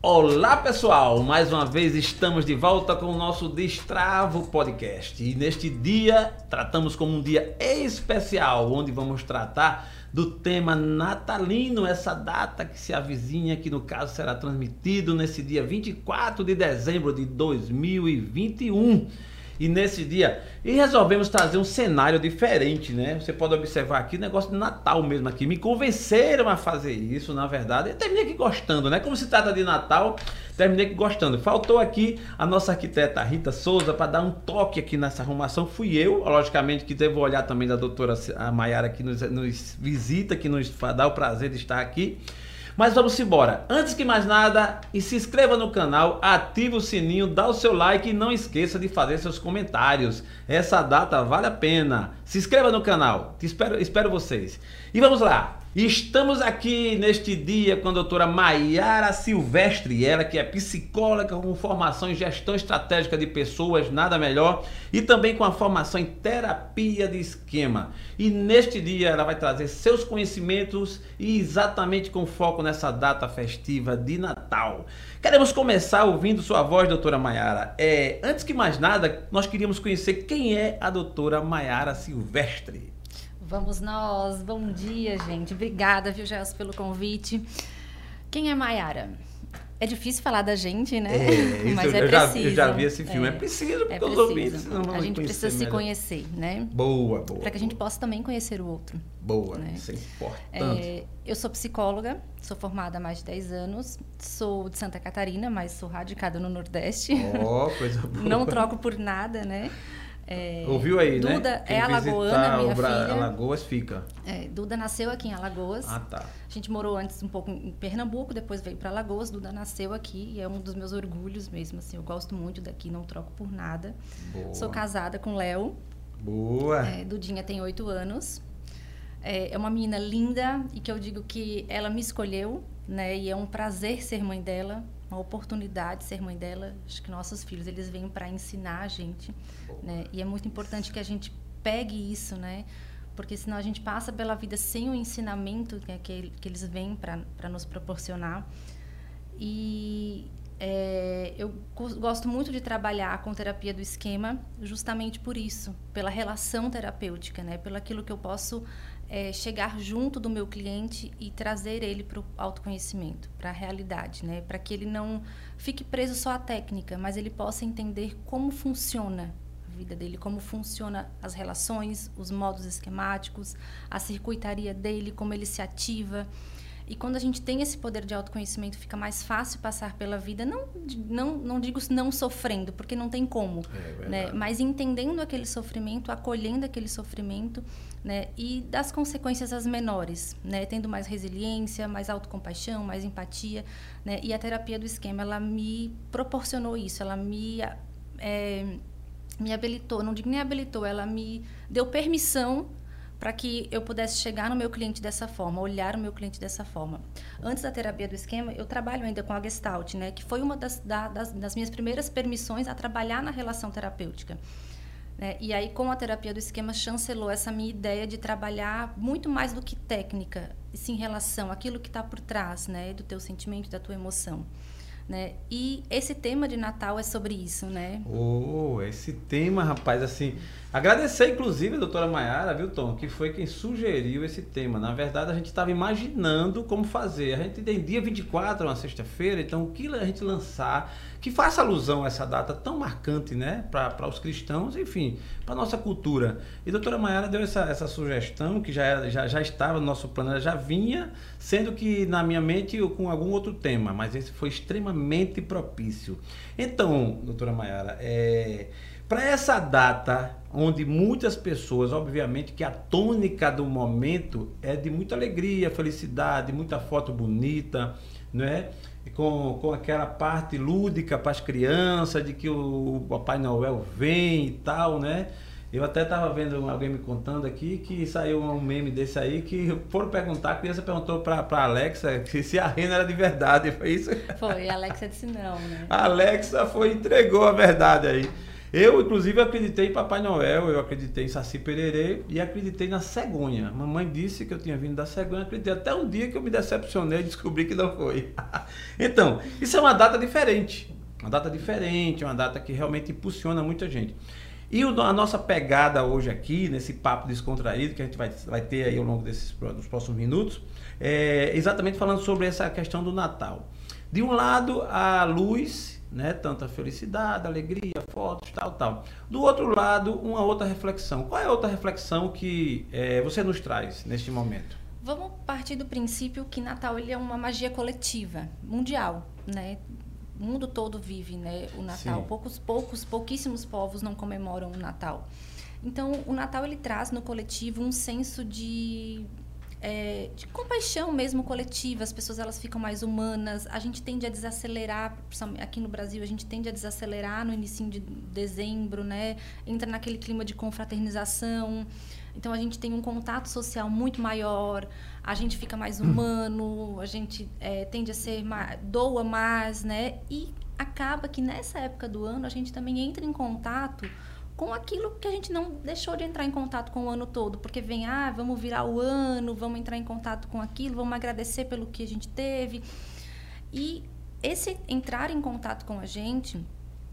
Olá pessoal, mais uma vez estamos de volta com o nosso Destravo Podcast e neste dia tratamos como um dia especial onde vamos tratar do tema natalino, essa data que se avizinha, que no caso será transmitido nesse dia 24 de dezembro de 2021. E nesse dia, e resolvemos trazer um cenário diferente, né? Você pode observar aqui, negócio de Natal mesmo aqui. Me convenceram a fazer isso, na verdade. Eu terminei aqui gostando, né? Como se trata de Natal, terminei aqui gostando. Faltou aqui a nossa arquiteta Rita Souza para dar um toque aqui nessa arrumação. Fui eu, logicamente, que devo olhar também da doutora Maiara que nos, nos visita, que nos dá o prazer de estar aqui. Mas vamos embora. Antes que mais nada, e se inscreva no canal, ative o sininho, dá o seu like e não esqueça de fazer seus comentários. Essa data vale a pena. Se inscreva no canal. Te espero, espero vocês. E vamos lá. Estamos aqui neste dia com a doutora Maiara Silvestre, ela que é psicóloga com formação em gestão estratégica de pessoas, nada melhor, e também com a formação em terapia de esquema. E neste dia ela vai trazer seus conhecimentos e exatamente com foco nessa data festiva de Natal. Queremos começar ouvindo sua voz, doutora Maiara. É, antes que mais nada, nós queríamos conhecer quem é a doutora Maiara Silvestre. Vamos nós. Bom dia, gente. Obrigada, viu, Gelson, pelo convite. Quem é Maiara? É difícil falar da gente, né? É, Mas é eu preciso. Já, eu já vi esse filme. É, é preciso, porque é preciso. os ouvintes não vão A gente precisa se conhecer, né? Boa, boa. Para que a gente possa também conhecer o outro. Boa, né? isso é importante. É, eu sou psicóloga, sou formada há mais de 10 anos, sou de Santa Catarina, mas sou radicada no Nordeste. Oh, coisa boa. Não troco por nada, né? É, Ouviu aí, Duda né? Duda é alagoana, minha Bra filha. Alagoas fica. É, Duda nasceu aqui em Alagoas. Ah, tá. A gente morou antes um pouco em Pernambuco, depois veio para Alagoas. Duda nasceu aqui e é um dos meus orgulhos mesmo, assim. Eu gosto muito daqui, não troco por nada. Boa. Sou casada com Léo. Boa. É, Dudinha tem oito anos. É, é uma menina linda e que eu digo que ela me escolheu, né? E é um prazer ser mãe dela uma oportunidade ser mãe dela. Acho que nossos filhos eles vêm para ensinar a gente, né? E é muito importante que a gente pegue isso, né? Porque senão a gente passa pela vida sem o ensinamento que, que, que eles vêm para nos proporcionar. E é, eu gosto muito de trabalhar com terapia do esquema, justamente por isso, pela relação terapêutica, né? Pelo aquilo que eu posso é, chegar junto do meu cliente e trazer ele para o autoconhecimento, para a realidade, né? Para que ele não fique preso só à técnica, mas ele possa entender como funciona a vida dele, como funciona as relações, os modos esquemáticos, a circuitaria dele, como ele se ativa. E quando a gente tem esse poder de autoconhecimento, fica mais fácil passar pela vida, não, não, não digo não sofrendo, porque não tem como, é né? mas entendendo aquele sofrimento, acolhendo aquele sofrimento, né? e das consequências as menores, né? tendo mais resiliência, mais autocompaixão, mais empatia. Né? E a terapia do esquema, ela me proporcionou isso, ela me, é, me habilitou, não digo nem habilitou, ela me deu permissão para que eu pudesse chegar no meu cliente dessa forma, olhar o meu cliente dessa forma. Antes da terapia do esquema, eu trabalho ainda com a Gestalt, né, que foi uma das, da, das, das minhas primeiras permissões a trabalhar na relação terapêutica. Né? E aí, com a terapia do esquema, chancelou essa minha ideia de trabalhar muito mais do que técnica, sim, em relação àquilo que está por trás né, do teu sentimento, da tua emoção. Né? E esse tema de Natal é sobre isso, né? Oh, esse tema, rapaz, assim, agradecer inclusive a doutora Maiara, viu, Tom, que foi quem sugeriu esse tema. Na verdade, a gente estava imaginando como fazer. A gente tem dia 24, uma sexta-feira, então o que a gente lançar que faça alusão a essa data tão marcante, né, para os cristãos, enfim, para nossa cultura. E a doutora Maiara deu essa, essa sugestão que já, era, já, já estava no nosso plano, já vinha, sendo que na minha mente com algum outro tema, mas esse foi extremamente propício. Então, doutora Maiara, é, para essa data, onde muitas pessoas, obviamente que a tônica do momento é de muita alegria, felicidade, muita foto bonita, não é? com, com aquela parte lúdica para as crianças, de que o Papai Noel vem e tal, né? Eu até estava vendo alguém me contando aqui que saiu um meme desse aí que foram perguntar, a criança perguntou para a Alexa se a rena era de verdade, foi isso? Foi, a Alexa disse não, né? A Alexa foi entregou a verdade aí. Eu, inclusive, acreditei em Papai Noel, eu acreditei em Saci Pererê e acreditei na cegonha. Mamãe disse que eu tinha vindo da cegonha, acreditei até um dia que eu me decepcionei e descobri que não foi. então, isso é uma data diferente. Uma data diferente, uma data que realmente impulsiona muita gente. E a nossa pegada hoje aqui, nesse papo descontraído que a gente vai, vai ter aí ao longo desses dos próximos minutos, é exatamente falando sobre essa questão do Natal. De um lado, a luz né? Tanta felicidade, alegria, fotos, tal, tal. Do outro lado, uma outra reflexão. Qual é a outra reflexão que é, você nos traz neste momento? Vamos partir do princípio que Natal ele é uma magia coletiva, mundial, né? O mundo todo vive, né, o Natal. Sim. Poucos, poucos, pouquíssimos povos não comemoram o Natal. Então, o Natal ele traz no coletivo um senso de é, de compaixão mesmo coletiva, as pessoas elas ficam mais humanas, a gente tende a desacelerar, aqui no Brasil a gente tende a desacelerar no início de dezembro, né? Entra naquele clima de confraternização, então a gente tem um contato social muito maior, a gente fica mais humano, a gente é, tende a ser mais, doa mais, né? E acaba que nessa época do ano a gente também entra em contato com aquilo que a gente não deixou de entrar em contato com o ano todo, porque vem, ah, vamos virar o ano, vamos entrar em contato com aquilo, vamos agradecer pelo que a gente teve. E esse entrar em contato com a gente,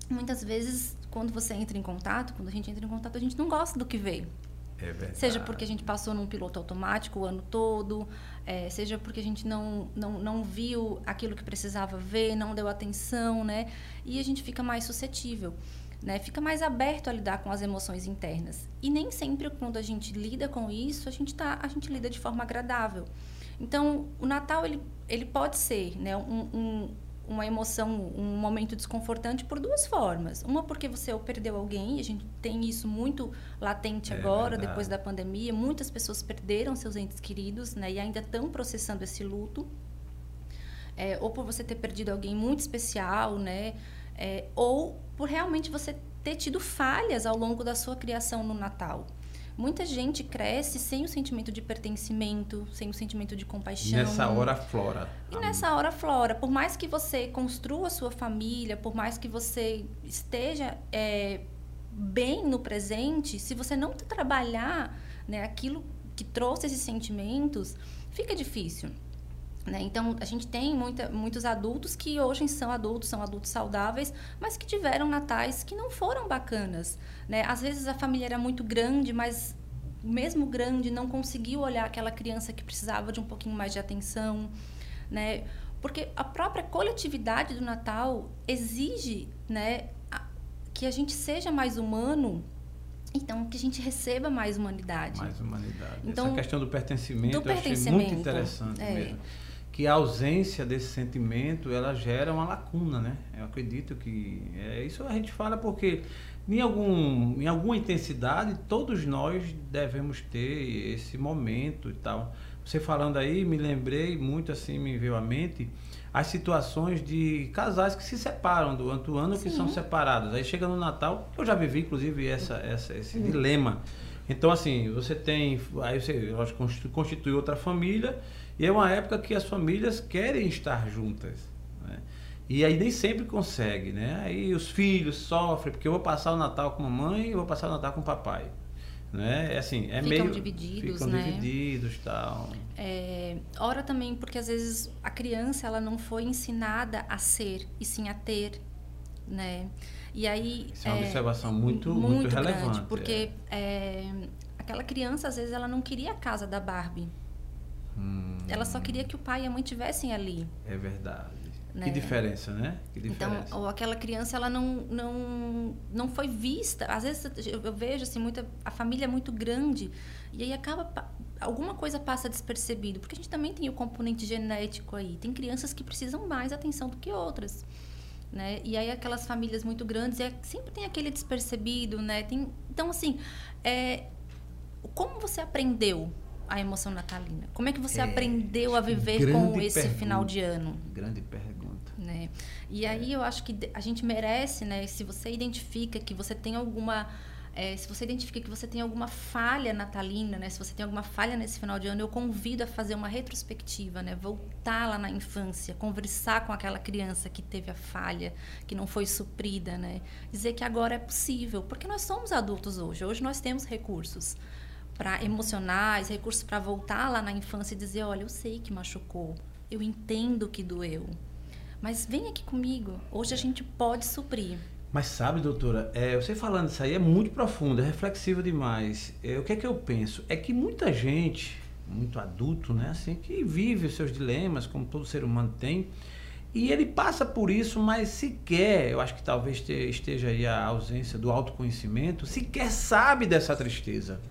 muitas vezes, quando você entra em contato, quando a gente entra em contato, a gente não gosta do que veio. É verdade. Seja porque a gente passou num piloto automático o ano todo, é, seja porque a gente não, não, não viu aquilo que precisava ver, não deu atenção, né? E a gente fica mais suscetível né? Fica mais aberto a lidar com as emoções internas. E nem sempre quando a gente lida com isso, a gente tá, a gente lida de forma agradável. Então, o Natal ele, ele pode ser, né, um, um, uma emoção, um momento desconfortante por duas formas. Uma porque você perdeu alguém, a gente tem isso muito latente é agora, verdade. depois da pandemia. Muitas pessoas perderam seus entes queridos, né, e ainda estão processando esse luto. É, ou por você ter perdido alguém muito especial, né? É, ou por realmente você ter tido falhas ao longo da sua criação no Natal. Muita gente cresce sem o sentimento de pertencimento, sem o sentimento de compaixão. Nessa hora flora. E nessa hora flora. Por mais que você construa a sua família, por mais que você esteja é, bem no presente, se você não trabalhar né, aquilo que trouxe esses sentimentos, fica difícil. Né? Então, a gente tem muita, muitos adultos que hoje são adultos, são adultos saudáveis, mas que tiveram natais que não foram bacanas. Né? Às vezes a família era muito grande, mas mesmo grande não conseguiu olhar aquela criança que precisava de um pouquinho mais de atenção. Né? Porque a própria coletividade do Natal exige né, que a gente seja mais humano então, que a gente receba mais humanidade. Mais humanidade. Então, Essa questão do pertencimento, do pertencimento eu achei muito interessante é, mesmo que a ausência desse sentimento ela gera uma lacuna, né? Eu acredito que é isso a gente fala porque em algum em alguma intensidade todos nós devemos ter esse momento e tal. Você falando aí me lembrei muito assim me veio à mente as situações de casais que se separam durante o ano Sim. que são separados. Aí chega no Natal, eu já vivi inclusive essa, essa esse dilema. Então assim, você tem aí você lógico, constitui outra família e é uma época que as famílias querem estar juntas. Né? E aí nem sempre consegue, né? Aí os filhos sofrem, porque eu vou passar o Natal com a mamãe e vou passar o Natal com o papai. Né? É assim, é ficam meio... Divididos, ficam né? divididos tal. É, ora também porque às vezes a criança ela não foi ensinada a ser e sim a ter, né? E aí... Isso é uma é, observação muito, muito, muito relevante. Grande, porque é. É, aquela criança às vezes ela não queria a casa da Barbie, Hum. Ela só queria que o pai e a mãe tivessem ali. É verdade. Né? Que diferença, né? Que então, diferença. Então, ou aquela criança, ela não, não, não foi vista. Às vezes eu vejo assim, muita, a família é muito grande e aí acaba alguma coisa passa despercebido, porque a gente também tem o componente genético aí. Tem crianças que precisam mais atenção do que outras. Né? E aí aquelas famílias muito grandes, é, sempre tem aquele despercebido, né? Tem, então assim, é, como você aprendeu a emoção natalina? Como é que você é, aprendeu a viver com esse pergunta, final de ano? Grande pergunta. Né? E aí eu acho que a gente merece, né? Se você identifica que você tem alguma É, se você identifica que você tem alguma falha natalina, né? Se você tem alguma falha nesse final de ano, eu convido a fazer uma retrospectiva, né? Voltar lá na infância, conversar com aquela criança que teve a falha, que não foi suprida, né? Dizer que agora é possível, porque nós somos adultos hoje. Hoje nós temos recursos para emocionais, recursos para voltar lá na infância e dizer, olha, eu sei que machucou, eu entendo que doeu, mas vem aqui comigo. Hoje a gente pode suprir. Mas sabe, doutora, é, você falando isso aí é muito profundo, é reflexivo demais. É, o que é que eu penso? É que muita gente, muito adulto, né, assim, que vive os seus dilemas, como todo ser humano tem, e ele passa por isso, mas sequer, eu acho que talvez esteja aí a ausência do autoconhecimento, sequer sabe dessa tristeza.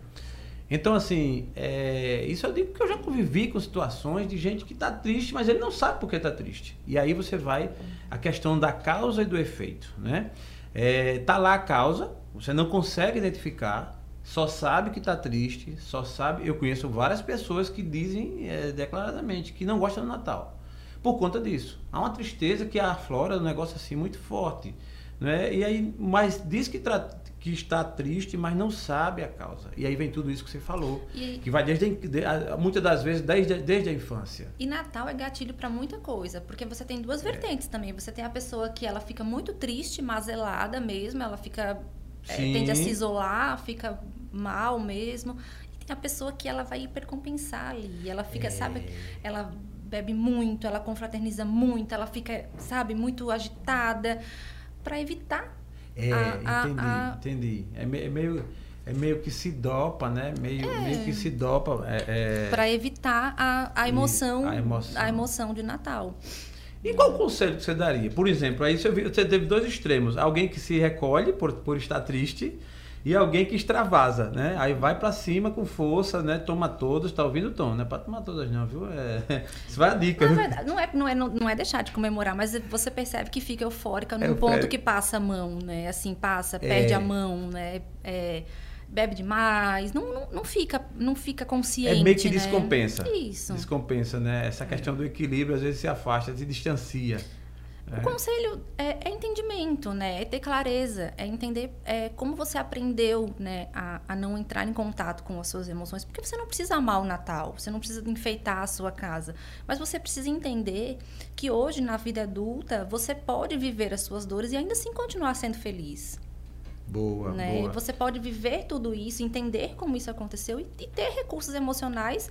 Então, assim, é, isso eu digo porque eu já convivi com situações de gente que está triste, mas ele não sabe por que está triste. E aí você vai a questão da causa e do efeito, né? É, tá lá a causa, você não consegue identificar, só sabe que está triste, só sabe. Eu conheço várias pessoas que dizem é, declaradamente que não gostam do Natal por conta disso. Há uma tristeza que aflora um negócio assim muito forte, né? E aí, mas diz que que está triste, mas não sabe a causa. E aí vem tudo isso que você falou, e, que vai desde de, muitas das vezes desde, desde a infância. E Natal é gatilho para muita coisa, porque você tem duas é. vertentes também. Você tem a pessoa que ela fica muito triste, mazelada mesmo, ela fica é, tende a se isolar, fica mal mesmo. E tem a pessoa que ela vai hipercompensar ali, ela fica, é. sabe, ela bebe muito, ela confraterniza muito, ela fica, sabe, muito agitada para evitar é, a, entendi, a, entendi. É, é, meio, é meio que se dopa, né? Meio, é, meio que se dopa. É, é para evitar a, a, emoção, a emoção a emoção de Natal. E qual conselho que você daria? Por exemplo, aí você, você teve dois extremos. Alguém que se recolhe por, por estar triste e alguém que extravasa, né? Aí vai para cima com força, né? Toma todas, tá ouvindo o tom, não é para tomar todas não, viu? É, isso vai a dica. Verdade, não é, não, é, não é deixar de comemorar, mas você percebe que fica eufórica num é, ponto que passa a mão, né? Assim, passa, perde é. a mão, né? É, bebe demais, não, não, não, fica, não fica consciente. É meio que né? descompensa. Isso. Descompensa, né? Essa questão do equilíbrio às vezes se afasta, se distancia. O é. conselho é, é, entendimento, né? É ter clareza, é entender é, como você aprendeu né, a, a, não entrar em contato com as suas emoções. Porque você não precisa amar o Natal, você não precisa enfeitar a sua casa. Mas você precisa entender que hoje, na vida adulta, você pode viver as suas dores e ainda assim continuar sendo feliz. Boa, né? boa. Você pode viver tudo isso, entender como isso aconteceu e, e ter recursos emocionais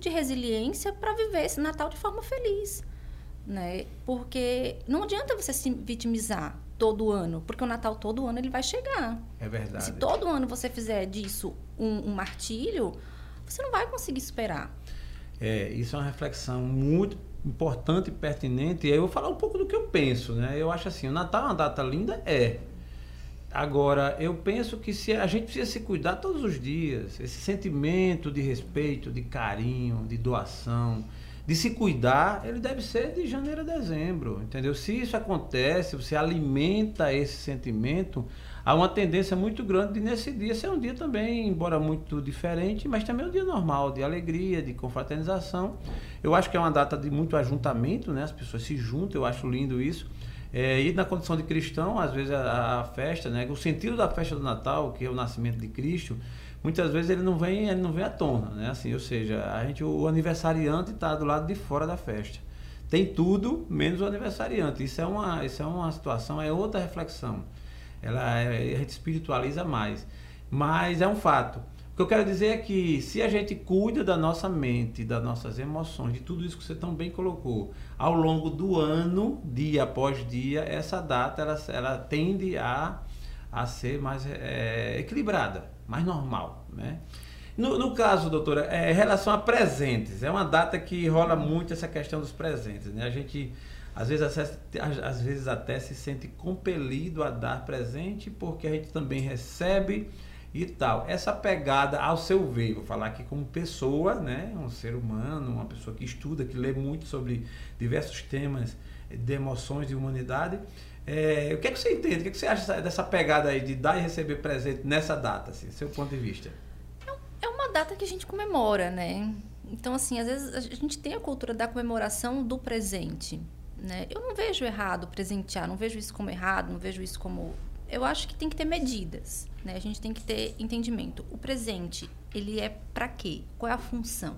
de resiliência para viver esse Natal de forma feliz né? Porque não adianta você se vitimizar todo ano, porque o Natal todo ano ele vai chegar. É verdade. Se todo ano você fizer disso um, um martírio, você não vai conseguir superar. É, isso é uma reflexão muito importante e pertinente. E aí eu vou falar um pouco do que eu penso, né? Eu acho assim, o Natal é uma data linda, é. Agora, eu penso que se a gente precisa se cuidar todos os dias, esse sentimento de respeito, de carinho, de doação, de se cuidar, ele deve ser de janeiro a dezembro, entendeu? Se isso acontece, você alimenta esse sentimento, há uma tendência muito grande de nesse dia ser um dia também, embora muito diferente, mas também um dia normal, de alegria, de confraternização. Eu acho que é uma data de muito ajuntamento, né? As pessoas se juntam, eu acho lindo isso. É, e na condição de cristão, às vezes a, a festa, né? O sentido da festa do Natal, que é o nascimento de Cristo, muitas vezes ele não vem, ele não vem à tona, né? Assim, ou seja, a gente, o aniversariante está do lado de fora da festa. Tem tudo menos o aniversariante. Isso é uma, isso é uma situação, é outra reflexão. Ela é, a gente espiritualiza mais, mas é um fato. O que eu quero dizer é que se a gente cuida da nossa mente, das nossas emoções, de tudo isso que você tão bem colocou, ao longo do ano, dia após dia, essa data ela, ela tende a, a ser mais é, equilibrada mais normal, né? No, no caso, doutora, é, em relação a presentes, é uma data que rola muito essa questão dos presentes, né? A gente às vezes, às vezes até se sente compelido a dar presente porque a gente também recebe e tal. Essa pegada ao seu ver, vou falar aqui como pessoa, né? Um ser humano, uma pessoa que estuda, que lê muito sobre diversos temas de emoções de humanidade. É, o que, é que você entende? O que, é que você acha dessa pegada aí de dar e receber presente nessa data, assim, seu ponto de vista? É, é uma data que a gente comemora, né? Então, assim, às vezes a gente tem a cultura da comemoração do presente, né? Eu não vejo errado presentear, não vejo isso como errado, não vejo isso como eu acho que tem que ter medidas, né? A gente tem que ter entendimento. O presente, ele é para quê? Qual é a função?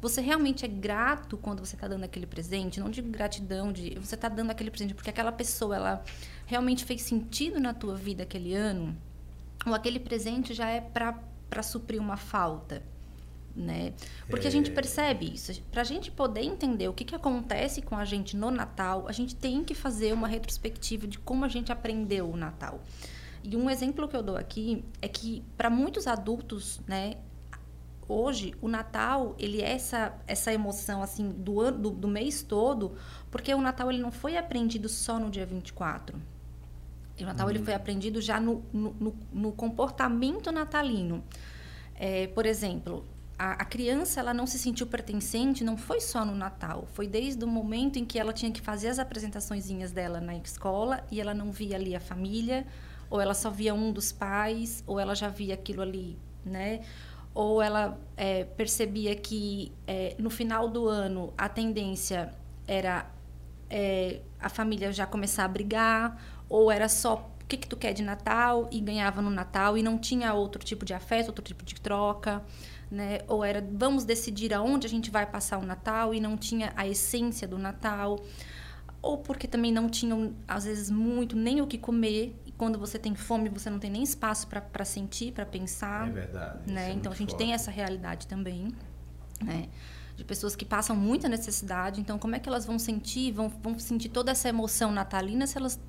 Você realmente é grato quando você está dando aquele presente? Não de gratidão, de você está dando aquele presente porque aquela pessoa ela realmente fez sentido na tua vida aquele ano? Ou aquele presente já é para suprir uma falta? Né? Porque é... a gente é. percebe isso. Para a gente poder entender o que, que acontece com a gente no Natal, a gente tem que fazer uma retrospectiva de como a gente aprendeu o Natal. E um exemplo que eu dou aqui é que para muitos adultos, né, hoje o Natal ele é essa essa emoção assim do ano do, do, mês todo porque o Natal ele não foi aprendido só no dia 24 o Natal uhum. ele foi aprendido já no, no, no comportamento natalino. É, por exemplo a, a, criança ela não se sentiu pertencente não foi só no Natal. Foi desde o momento em que ela tinha que fazer as apresentaçõezinhas dela na escola e ela não via ali a família ou ela só via um dos pais ou ela já via aquilo ali né ou ela é, percebia que é, no final do ano a tendência era é, a família já começar a brigar, ou era só o que, que tu quer de Natal e ganhava no Natal e não tinha outro tipo de afeto, outro tipo de troca. Né? Ou era vamos decidir aonde a gente vai passar o Natal e não tinha a essência do Natal. Ou porque também não tinham, às vezes, muito nem o que comer quando você tem fome, você não tem nem espaço para sentir, para pensar. É verdade. Né? É então a gente forte. tem essa realidade também, né? De pessoas que passam muita necessidade. Então, como é que elas vão sentir, vão, vão sentir toda essa emoção natalina se elas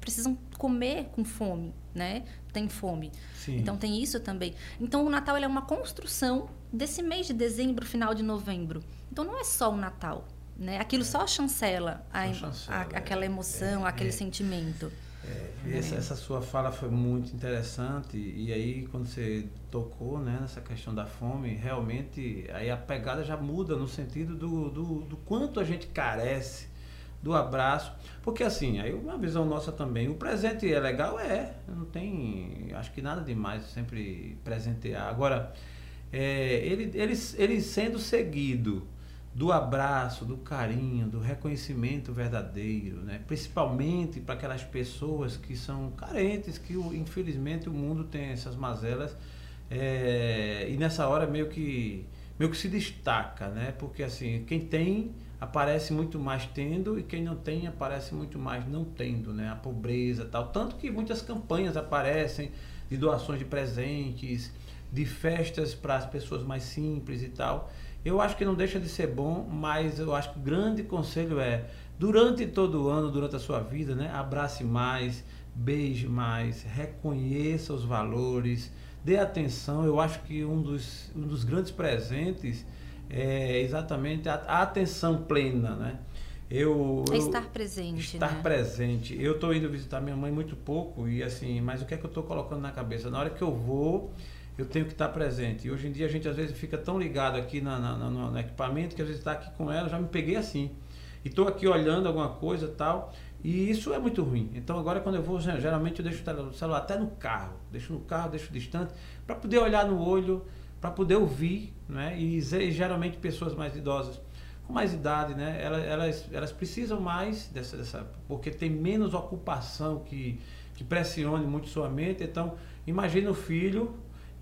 precisam comer com fome, né? Tem fome. Sim. Então tem isso também. Então o Natal é uma construção desse mês de dezembro, final de novembro. Então não é só o Natal, né? Aquilo é. só chancela, a, chancela a, aquela é. emoção, é, aquele é. sentimento. É, essa, essa, sua fala foi muito interessante e aí quando você tocou né, nessa questão da fome, realmente aí a pegada já muda no sentido do, do, do quanto a gente carece do abraço, porque assim, aí uma visão nossa também, o presente é legal, é, não tem, acho que nada demais sempre presentear. Agora, é, ele, ele, ele sendo seguido do abraço, do carinho, do reconhecimento verdadeiro, né? principalmente para aquelas pessoas que são carentes, que infelizmente o mundo tem essas mazelas é, e nessa hora meio que meio que se destaca, né? Porque assim quem tem aparece muito mais tendo e quem não tem aparece muito mais não tendo, né? A pobreza tal, tanto que muitas campanhas aparecem de doações de presentes, de festas para as pessoas mais simples e tal. Eu acho que não deixa de ser bom, mas eu acho que o grande conselho é, durante todo o ano, durante a sua vida, né, abrace mais, beije mais, reconheça os valores, dê atenção. Eu acho que um dos, um dos grandes presentes é exatamente a, a atenção plena, né? Eu, é estar presente. Estar né? presente. Eu estou indo visitar minha mãe muito pouco e assim, mas o que é que eu estou colocando na cabeça? Na hora que eu vou, eu tenho que estar presente. E hoje em dia a gente às vezes fica tão ligado aqui na, na, no, no, equipamento que às vezes está aqui com ela, já me peguei assim. E estou aqui olhando alguma coisa tal. E isso é muito ruim. Então agora quando eu vou, geralmente eu deixo o celular até no carro. Deixo no carro, deixo distante, para poder olhar no olho, para poder ouvir. Né? E, e geralmente pessoas mais idosas com mais idade, né? Elas, elas, elas precisam mais dessa, dessa. porque tem menos ocupação que, que pressione muito sua mente. Então, imagine o filho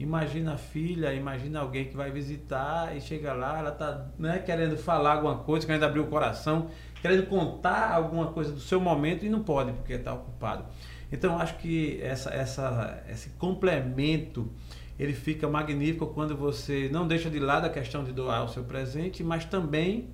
Imagina a filha, imagina alguém que vai visitar e chega lá, ela está né, querendo falar alguma coisa, querendo abrir o coração, querendo contar alguma coisa do seu momento e não pode porque está ocupado. Então acho que essa, essa, esse complemento ele fica magnífico quando você não deixa de lado a questão de doar o seu presente, mas também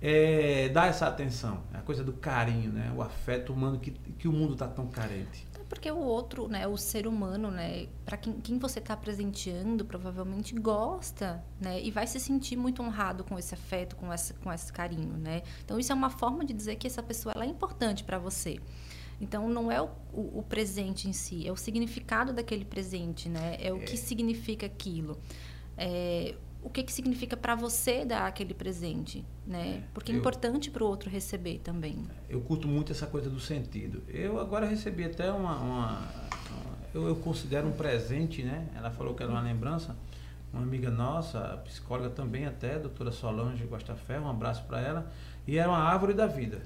é, dá essa atenção, a coisa do carinho, né? o afeto humano que, que o mundo está tão carente porque o outro, né, o ser humano, né, para quem, quem você está presenteando, provavelmente gosta, né, e vai se sentir muito honrado com esse afeto, com esse, com esse carinho, né. Então isso é uma forma de dizer que essa pessoa ela é importante para você. Então não é o, o, o, presente em si, é o significado daquele presente, né, é o é. que significa aquilo. É, o que, que significa para você dar aquele presente, né? É, Porque é importante para o outro receber também. Eu curto muito essa coisa do sentido. Eu agora recebi até uma, uma eu, eu, considero um presente, né? Ela falou que era uma lembrança. Uma amiga nossa, psicóloga também até, doutora Solange Gostafé, um abraço para ela. E era uma árvore da vida.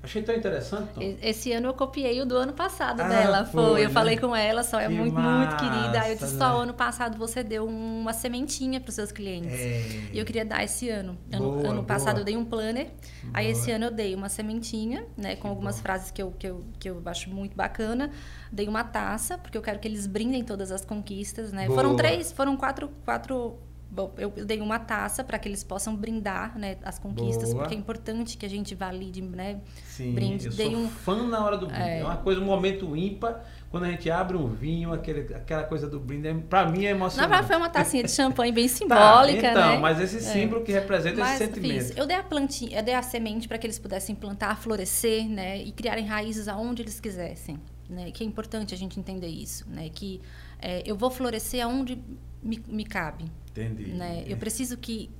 Achei tão interessante, Tom. Esse ano eu copiei o do ano passado Ah, dela. Foi. foi, eu né? falei com ela, só é Que muito, massa, muito querida. Aí eu disse, só né? ano passado você deu uma sementinha para os seus clientes. É. E eu queria dar esse ano. Ano, Boa, ano passado boa. eu dei um planner. Aí Boa. esse ano eu dei uma sementinha, né? Com algumas bom. frases que eu, que, eu, que eu acho muito bacana. Dei uma taça, porque eu quero que eles brindem todas as conquistas, né? Foram três, foram quatro, quatro. Bom, eu dei uma taça para que eles possam brindar né, as conquistas, Boa. porque é importante que a gente valide, né? Sim, brinde. eu Dei sou um- fã na hora do brinde. É. É. uma coisa, um momento ímpar, quando a gente abre um vinho, aquele, aquela coisa do brinde, é- pra mim é Na emocionante. verdade, foi uma tacinha de champanhe bem Tá, simbólica, então, né? mas esse É. símbolo que representa Mas esse sentimento. fiz. Eu dei a plantinha, eu dei a semente para que eles pudessem plantar, florescer, né, e criarem raízes aonde eles quisessem, né? Que é importante a gente entender isso, né? Que é, eu vou florescer aonde me, me cabe, Entendi. né? Eu preciso que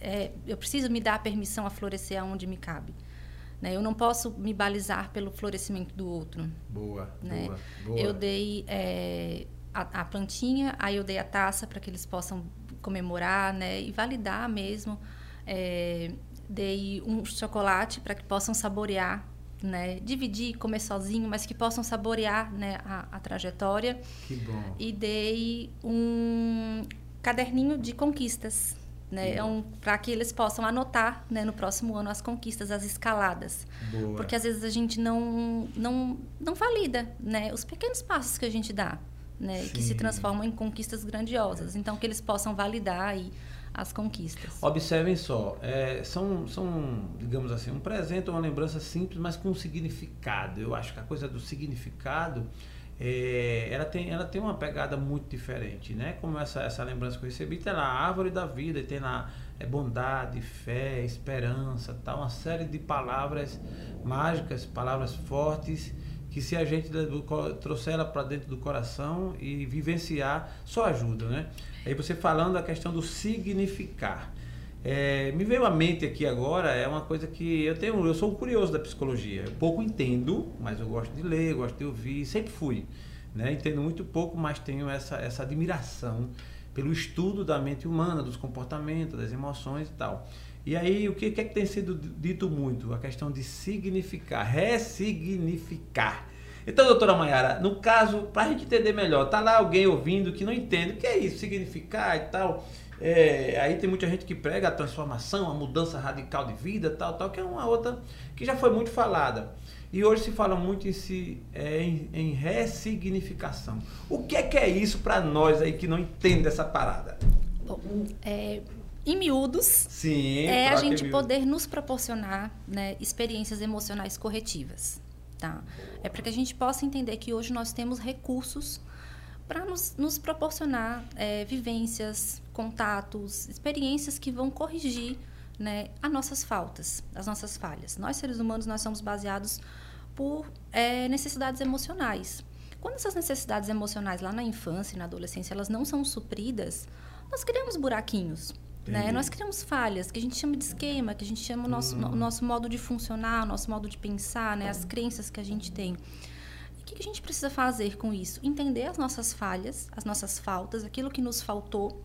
é, eu preciso me dar a permissão a florescer aonde me cabe, né? Eu não posso me balizar pelo florescimento do outro. Boa, né? boa, boa. Eu dei é, a, a plantinha, aí eu dei a taça para que eles possam comemorar, né? E validar mesmo. É, dei um chocolate para que possam saborear, né? Dividir, comer sozinho, mas que possam saborear, né? A, a trajetória. Que bom. E dei um caderninho de conquistas. Né, é um, para que eles possam anotar né, no próximo ano as conquistas, as escaladas. Boa. Porque às vezes a gente não, não, não valida né, os pequenos passos que a gente dá, né, que se Sim. transformam em conquistas grandiosas. Então, que eles possam validar aí as conquistas. Observem só, é, são, são, digamos assim, um presente uma lembrança simples, mas com um significado. Eu acho que a coisa do significado, é, ela, tem, ela tem uma pegada muito diferente, né? Como essa, essa lembrança que eu recebi, tem lá a árvore da vida, tem lá é, bondade, fé, esperança, tá? uma série de palavras mágicas, palavras fortes, que se a gente trouxer ela para dentro do coração e vivenciar, só ajuda, né? Aí você falando a questão do significar. É, me veio à mente aqui agora, é uma coisa que eu tenho, eu sou um curioso da psicologia. Eu pouco entendo, mas eu gosto de ler, gosto de ouvir, sempre fui. Né? Entendo muito pouco, mas tenho essa, essa admiração pelo estudo da mente humana, dos comportamentos, das emoções e tal. E aí, o que, que é que tem sido dito muito? A questão de significar, ressignificar. Então, doutora Mayara, no caso, para a gente entender melhor, tá lá alguém ouvindo que não entende o que é isso, significar e tal. É, aí tem muita gente que prega a transformação, a mudança radical de vida, tal, tal, que é uma outra que já foi muito falada. E hoje se fala muito em, si, é, em, em ressignificação. O que é que é isso para nós aí que não entende essa parada? Bom, é, em miúdos, Sim. é a gente poder nos proporcionar né, experiências emocionais corretivas. Tá? É para que a gente possa entender que hoje nós temos recursos para nos, nos proporcionar é, vivências, contatos, experiências que vão corrigir né, as nossas faltas, as nossas falhas. Nós, seres humanos, nós somos baseados por é, necessidades emocionais. Quando essas necessidades emocionais lá na infância e na adolescência elas não são supridas, nós criamos buraquinhos. Né? Nós criamos falhas, que a gente chama de esquema, que a gente chama o nosso, Hum. o nosso modo de funcionar, o nosso modo de pensar, né? as crenças que a gente tem. O que que a gente precisa fazer com isso? Entender as nossas falhas, as nossas faltas, aquilo que nos faltou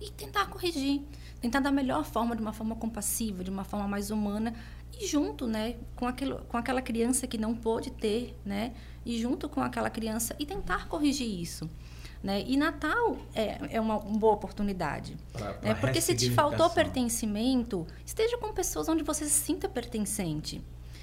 e tentar corrigir, tentar da melhor forma, de uma forma compassiva, de uma forma mais humana e junto, né, com aquilo, com aquela criança que não pôde ter, né, e junto com aquela criança e tentar corrigir isso, né? E Natal é, é uma, boa oportunidade, Pra- pra né? Porque se te faltou pertencimento, esteja com pessoas onde você se sinta pertencente.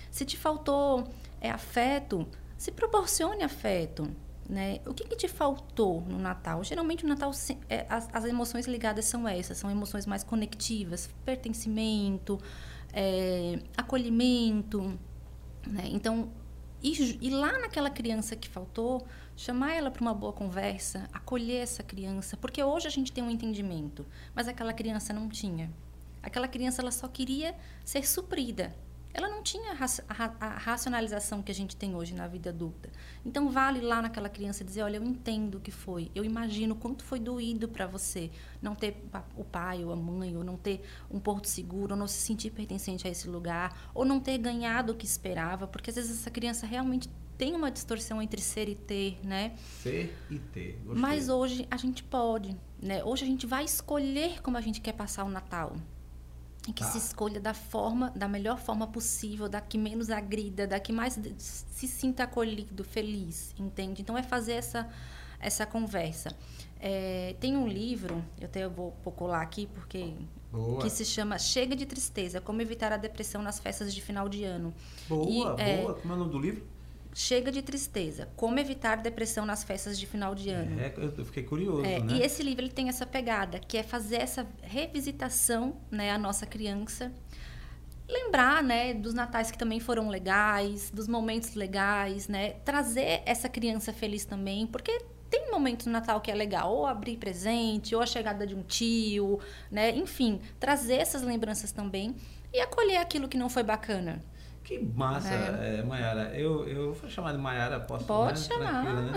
Se te faltou é, afeto, se proporcione afeto. Né? O que, que te faltou no Natal? Geralmente, no Natal, é, as, as emoções ligadas são essas, são emoções mais conectivas, pertencimento, é, acolhimento. Né? Então, ju- e lá naquela criança que faltou, chamar ela para uma boa conversa, acolher essa criança, porque hoje a gente tem um entendimento, mas aquela criança não tinha. Aquela criança ela só queria ser suprida. Ela não tinha a raci- a ra- a racionalização que a gente tem hoje na vida adulta. Então vale lá naquela criança dizer, olha, eu entendo o que foi, eu imagino quanto foi doído para você não ter o pai ou a mãe, ou não ter um porto seguro, ou não se sentir pertencente a esse lugar, ou não ter ganhado o que esperava, porque às vezes essa criança realmente tem uma distorção entre ser e ter, né? Ser e ter. Gostei. Mas hoje a gente pode, né? Hoje a gente vai escolher como a gente quer passar o Natal. E que tá. se escolha da forma, da melhor forma possível, da que menos agrida, da que mais se sinta acolhido, feliz, entende? Então é fazer essa essa conversa. É, tem um livro, eu até vou colar aqui porque boa. que se chama Chega de Tristeza: Como evitar a depressão nas festas de final de ano. Boa, e, é, boa. Como é o nome do livro? Chega de tristeza. Como evitar depressão nas festas de final de ano. É, eu fiquei curioso, é, né? E esse livro ele tem essa pegada, que é fazer essa revisitação, né, à nossa criança. Lembrar, né, dos natais que também foram legais, dos momentos legais, né? Trazer essa criança feliz também, porque tem momentos no Natal que é legal, ou abrir presente, ou a chegada de um tio, né? Enfim, trazer essas lembranças também e acolher aquilo que não foi bacana. Que massa, é. É, Mayara. Eu, eu vou chamar de Mayara, posso Pode chamar. Né?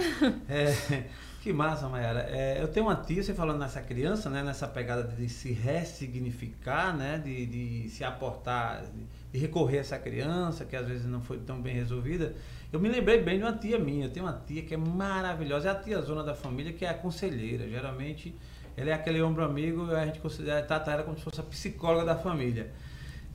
É, que massa, Mayara. É, eu tenho uma tia, você falando nessa criança, né, nessa pegada de se ressignificar, né, de, de se aportar, de recorrer a essa criança, que às vezes não foi tão bem resolvida. Eu me lembrei bem de uma tia minha. Eu tenho uma tia que é maravilhosa, é a tia zona da família, que é a conselheira. Geralmente, ela é aquele ombro amigo, a gente considera, trata ela como se fosse a psicóloga da família.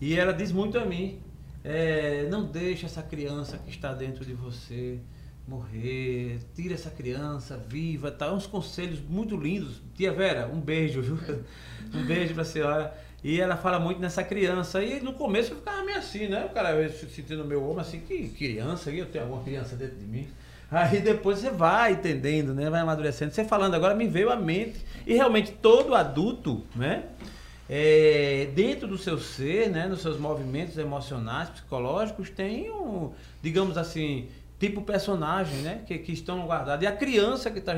E ela diz muito a mim, é, não deixe essa criança que está dentro de você morrer, tira essa criança viva, tá? Uns conselhos muito lindos. Tia Vera, um beijo, viu? Um beijo para a senhora. E ela fala muito nessa criança. E no começo eu ficava meio assim, né? O cara se sentindo meu ombro assim, que criança, eu tenho alguma criança dentro de mim. Aí depois você vai entendendo, né? Vai amadurecendo. Você falando agora me veio à mente. E realmente todo adulto, né? É, dentro do seu ser, né, nos seus movimentos emocionais, psicológicos, tem um, digamos assim, tipo personagem, né, que, que estão guardados. E a criança que tá,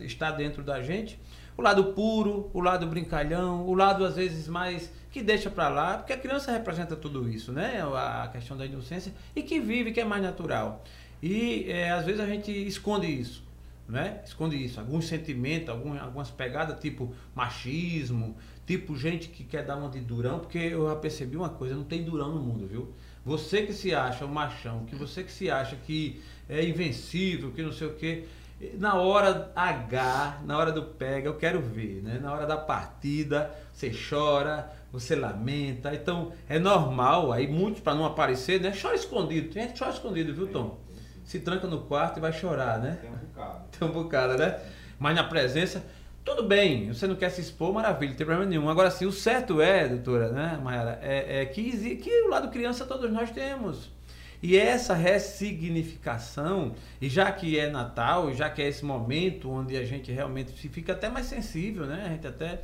está dentro da gente, o lado puro, o lado brincalhão, o lado às vezes mais que deixa para lá, porque a criança representa tudo isso, né, a questão da inocência e que vive, que é mais natural. E é, às vezes a gente esconde isso. Né? Esconde isso, alguns sentimentos, algumas pegadas, tipo machismo, Tipo gente que quer dar uma de durão, porque eu já percebi uma coisa, não tem durão no mundo, viu? Você que se acha um machão, que você que se acha que é invencível, que não sei o quê, na hora H, na hora do pega, eu quero ver, né? Na hora da partida, você chora, você lamenta. Então, é normal, aí muitos para não aparecer, né? Chora escondido. Tem gente chora escondido, viu, Tom? Se tranca no quarto e vai chorar, né? Tem um bocado. Tem um bocado, né? Mas na presença, tudo bem, você não quer se expor, maravilha, não tem problema nenhum. Agora, sim, o certo é, doutora, né, Mayara, é, é que, que o lado criança todos nós temos. E essa ressignificação, e já que é Natal, já que é esse momento onde a gente realmente fica até mais sensível, né? A gente até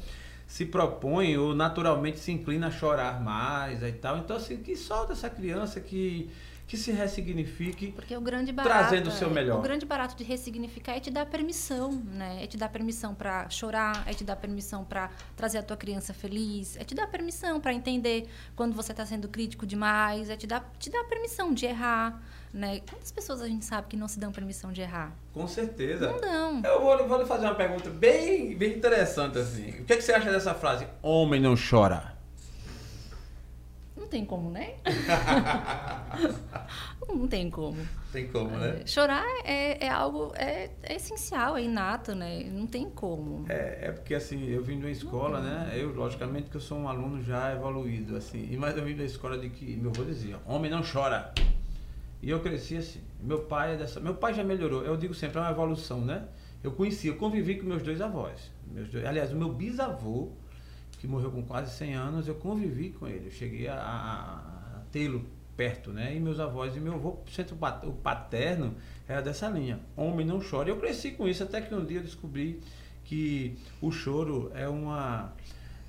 se propõe ou naturalmente se inclina a chorar mais e tal. Então, assim, que solta essa criança que que se ressignifique, Porque o grande barato, trazendo o seu melhor. O grande barato de ressignificar é te dar permissão, né? É te dar permissão para chorar, é te dar permissão para trazer a tua criança feliz, é te dar permissão para entender quando você está sendo crítico demais, é te dar, te dar permissão de errar, né? Quantas pessoas a gente sabe que não se dão permissão de errar? Com certeza. Não dão. Eu vou, vou lhe fazer uma pergunta bem, bem interessante assim. O que, é que você acha dessa frase? Homem não chora tem como, né? não tem como. Tem como, né? É, chorar é, é algo é, é, essencial, é inato, né? Não tem como. É, é porque assim, eu vim de uma escola, né? Eu, logicamente, que eu sou um aluno já evoluído, assim. Mas eu vim da escola de que meu avô dizia, homem não chora. E eu cresci assim. Meu pai é dessa. Meu pai já melhorou. Eu digo sempre, é uma evolução, né? Eu conheci, eu convivi com meus dois avós. Meus dois, aliás, o meu bisavô que morreu com quase 100 anos, eu convivi com ele. Eu cheguei a, a, tê-lo perto, né? E meus avós e meu avô, o paterno, era dessa linha. Homem não chora. Eu cresci com isso até que um dia eu descobri que o choro é uma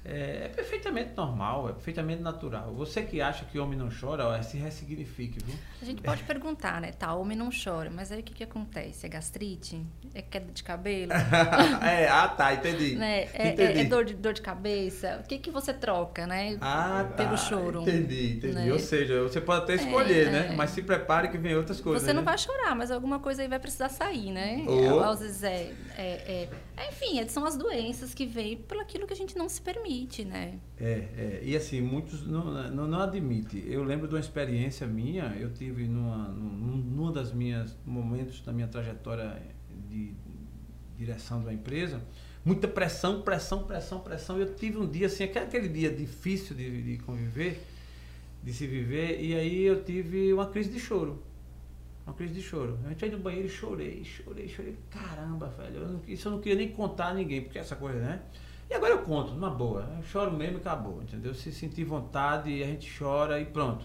é, é, perfeitamente normal, é perfeitamente natural. Você que acha que homem não chora, ó, se ressignifique, viu? A gente pode perguntar, né? Tá, homem não chora, mas aí o que, que acontece? É gastrite? É queda de cabelo? é, ah, tá, entendi. Né? É, entendi. É, é, dor, de, dor de cabeça? O que, que você troca, né? Ah, tá. Pelo choro. Entendi, entendi. Né? Ou seja, você pode até escolher, é, né? Mas se prepare que vem outras coisas. Você não né? vai chorar, mas alguma coisa aí vai precisar sair, né? Oh. Às vezes é, é, é. Enfim, são as doenças que vêm pelo aquilo que a gente não se permite né? É, é, e assim, muitos não, não, não admitem. Eu lembro de uma experiência minha, eu tive numa, numa das minhas momentos da minha trajetória de direção da empresa, muita pressão, pressão, pressão, pressão. Eu tive um dia assim, aquele dia difícil de, de conviver, de se viver, e aí eu tive uma crise de choro. Uma crise de choro. Eu entrei no banheiro e chorei, chorei, chorei. Caramba, velho. Eu não, isso eu não queria nem contar a ninguém, porque essa coisa, né? E agora eu conto, numa boa. Eu choro mesmo e acabou, entendeu? Se sentir vontade, a gente chora e pronto.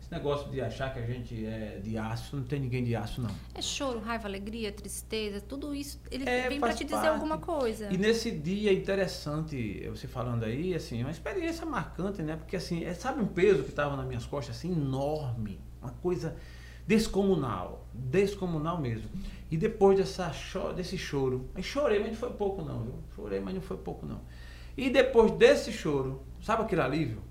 Esse negócio de achar que a gente é de aço, não tem ninguém de aço, não. É choro, raiva, alegria, tristeza, tudo isso, ele é, vem para te dizer parte. alguma coisa. E nesse dia interessante, você falando aí, assim, uma experiência marcante, né? Porque assim, é, sabe um peso que estava nas minhas costas, assim, enorme. Uma coisa descomunal, descomunal mesmo. E depois dessa desse choro, aí chorei, mas não foi pouco não, viu? Chorei, mas não foi pouco não. E depois desse choro, sabe aquele alívio?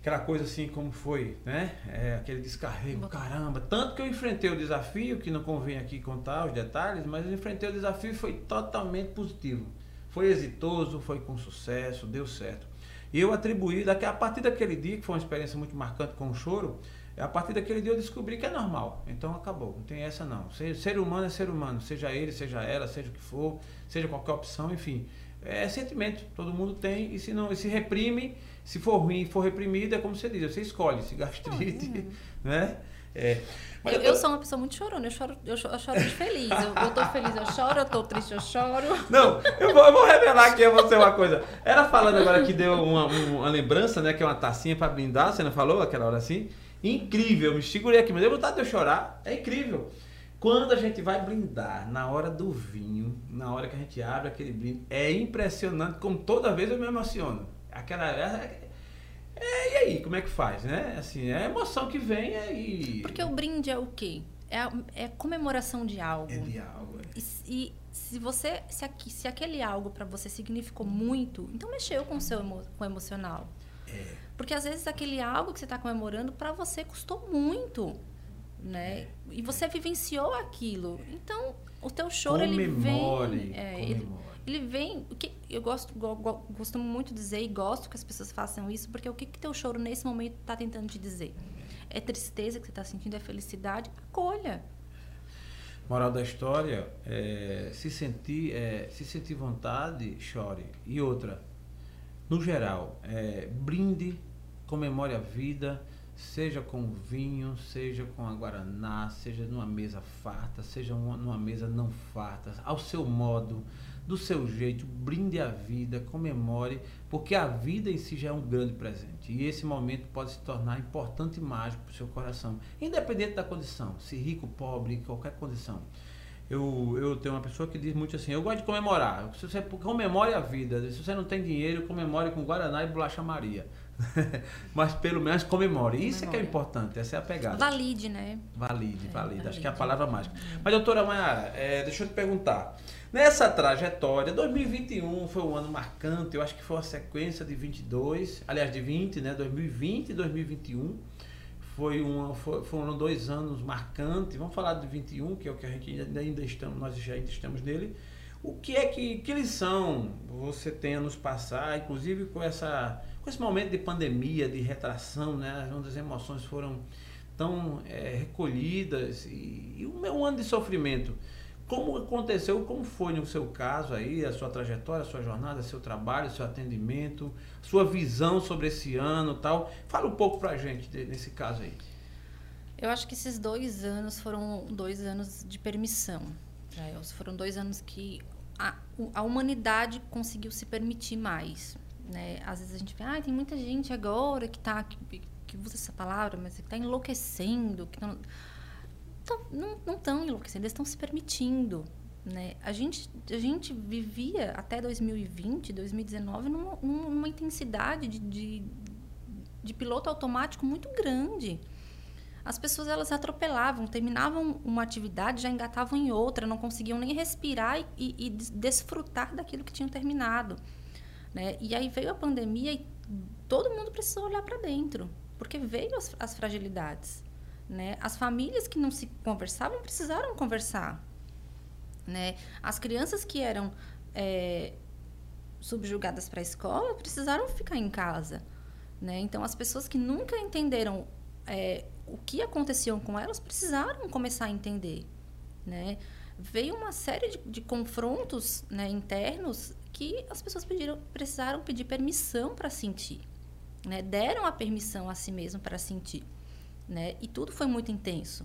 Aquela coisa assim como foi, né? É, aquele descarrego, caramba. Tanto que eu enfrentei o desafio, que não convém aqui contar os detalhes, mas eu enfrentei o desafio e foi totalmente positivo. Foi exitoso, foi com sucesso, deu certo. E eu atribuí, daqui, a partir daquele dia, que foi uma experiência muito marcante com o choro, a partir daquele dia eu descobri que é normal. Então acabou, não tem essa não. Ser, ser humano é ser humano, seja ele, seja ela, seja o que for, seja qualquer opção, enfim. É sentimento, todo mundo tem, e se não se reprime, se for ruim, for reprimido, é como você diz, você escolhe, se gastrite, né? É. Eu, eu, eu, sou uma pessoa muito chorona, eu choro, eu choro, eu choro de feliz. Eu, eu tô feliz, eu choro, eu tô triste, eu choro. Não, eu vou, eu vou revelar aqui a você uma coisa. Era falando agora que deu uma, uma lembrança, né? Que é uma tacinha para brindar, você não falou aquela hora assim? Incrível, me segurei aqui, mas deu vontade de eu chorar. É incrível. Quando a gente vai brindar, na hora do vinho, na hora que a gente abre aquele brinde, é impressionante como toda vez eu me emociono. Aquela. É, é, e aí, como é que faz, né? Assim, é a emoção que vem aí. Porque o brinde é o quê? É, a, é comemoração de algo. É de algo. É. E, e, se você. Se, aqui, se aquele algo para você significou muito, então mexeu com o seu emo, com o emocional. É. Porque às vezes aquele algo que você está comemorando para você custou muito, né? E você vivenciou aquilo. Então, o teu choro comemore, ele vem, é, ele, ele, vem, o que eu gosto gosto muito de dizer e gosto que as pessoas façam isso, porque o que que teu choro nesse momento está tentando te dizer? É tristeza que você está sentindo, é felicidade, acolha. Moral da história, é, se sentir, é, se sentir vontade, chore. E outra, no geral, é, brinde comemore a vida, seja com vinho, seja com a guaraná, seja numa mesa farta, seja numa mesa não farta, ao seu modo, do seu jeito, brinde a vida, comemore, porque a vida em si já é um grande presente. E esse momento pode se tornar importante e mágico para o seu coração, independente da condição, se rico, pobre, qualquer condição. Eu, eu tenho uma pessoa que diz muito assim, eu gosto de comemorar. Se você comemore a vida, se você não tem dinheiro, comemore com Guaraná e Bolacha Maria. Mas pelo menos comemore. Isso é que é importante, essa é a pegada. Valide, né? Valide, é, valide. Acho que é a palavra mágica. Mas, doutora Mayara, é, deixa eu te perguntar. Nessa trajetória, 2021 foi um ano marcante, eu acho que foi uma sequência de 22, aliás, de 20, né? 2020 e 2021. Foi foi, foram dois anos marcantes. Vamos falar de 21, que é o que a gente ainda, estamos, nós já ainda estamos nele. O que é que, que lição você tem a nos passar, inclusive com essa com esse momento de pandemia, de retração, né, onde as emoções foram tão é, recolhidas e, e um ano de sofrimento. Como aconteceu, como foi no seu caso aí, a sua trajetória, a sua jornada, seu trabalho, seu atendimento, sua visão sobre esse ano tal. Fala um pouco pra gente nesse caso aí. Eu acho que esses dois anos foram dois anos de permissão. Né? Foram dois anos que a, a humanidade conseguiu se permitir mais. Né? Às vezes a gente vê, ah, tem muita gente agora que tá que, que usa essa palavra, mas que está enlouquecendo, que tão, tão, não estão enlouquecendo, eles estão se permitindo. Né? A, gente, a gente vivia até 2020, 2019 numa, numa intensidade de, de, de piloto automático muito grande. As pessoas elas atropelavam, terminavam uma atividade, já engatavam em outra, não conseguiam nem respirar e, e desfrutar daquilo que tinham terminado. Né? E aí veio a pandemia e todo mundo precisou olhar para dentro, porque veio as, as fragilidades. Né? As famílias que não se conversavam precisaram conversar. Né? As crianças que eram é, subjugadas para a escola precisaram ficar em casa. Né? Então, as pessoas que nunca entenderam é, o que aconteceu com elas precisaram começar a entender. Né? veio uma série de, de confrontos né, internos que as pessoas pediram, precisaram pedir permissão para sentir. Né? Deram a permissão a si mesmo para sentir. Né? E tudo foi muito intenso.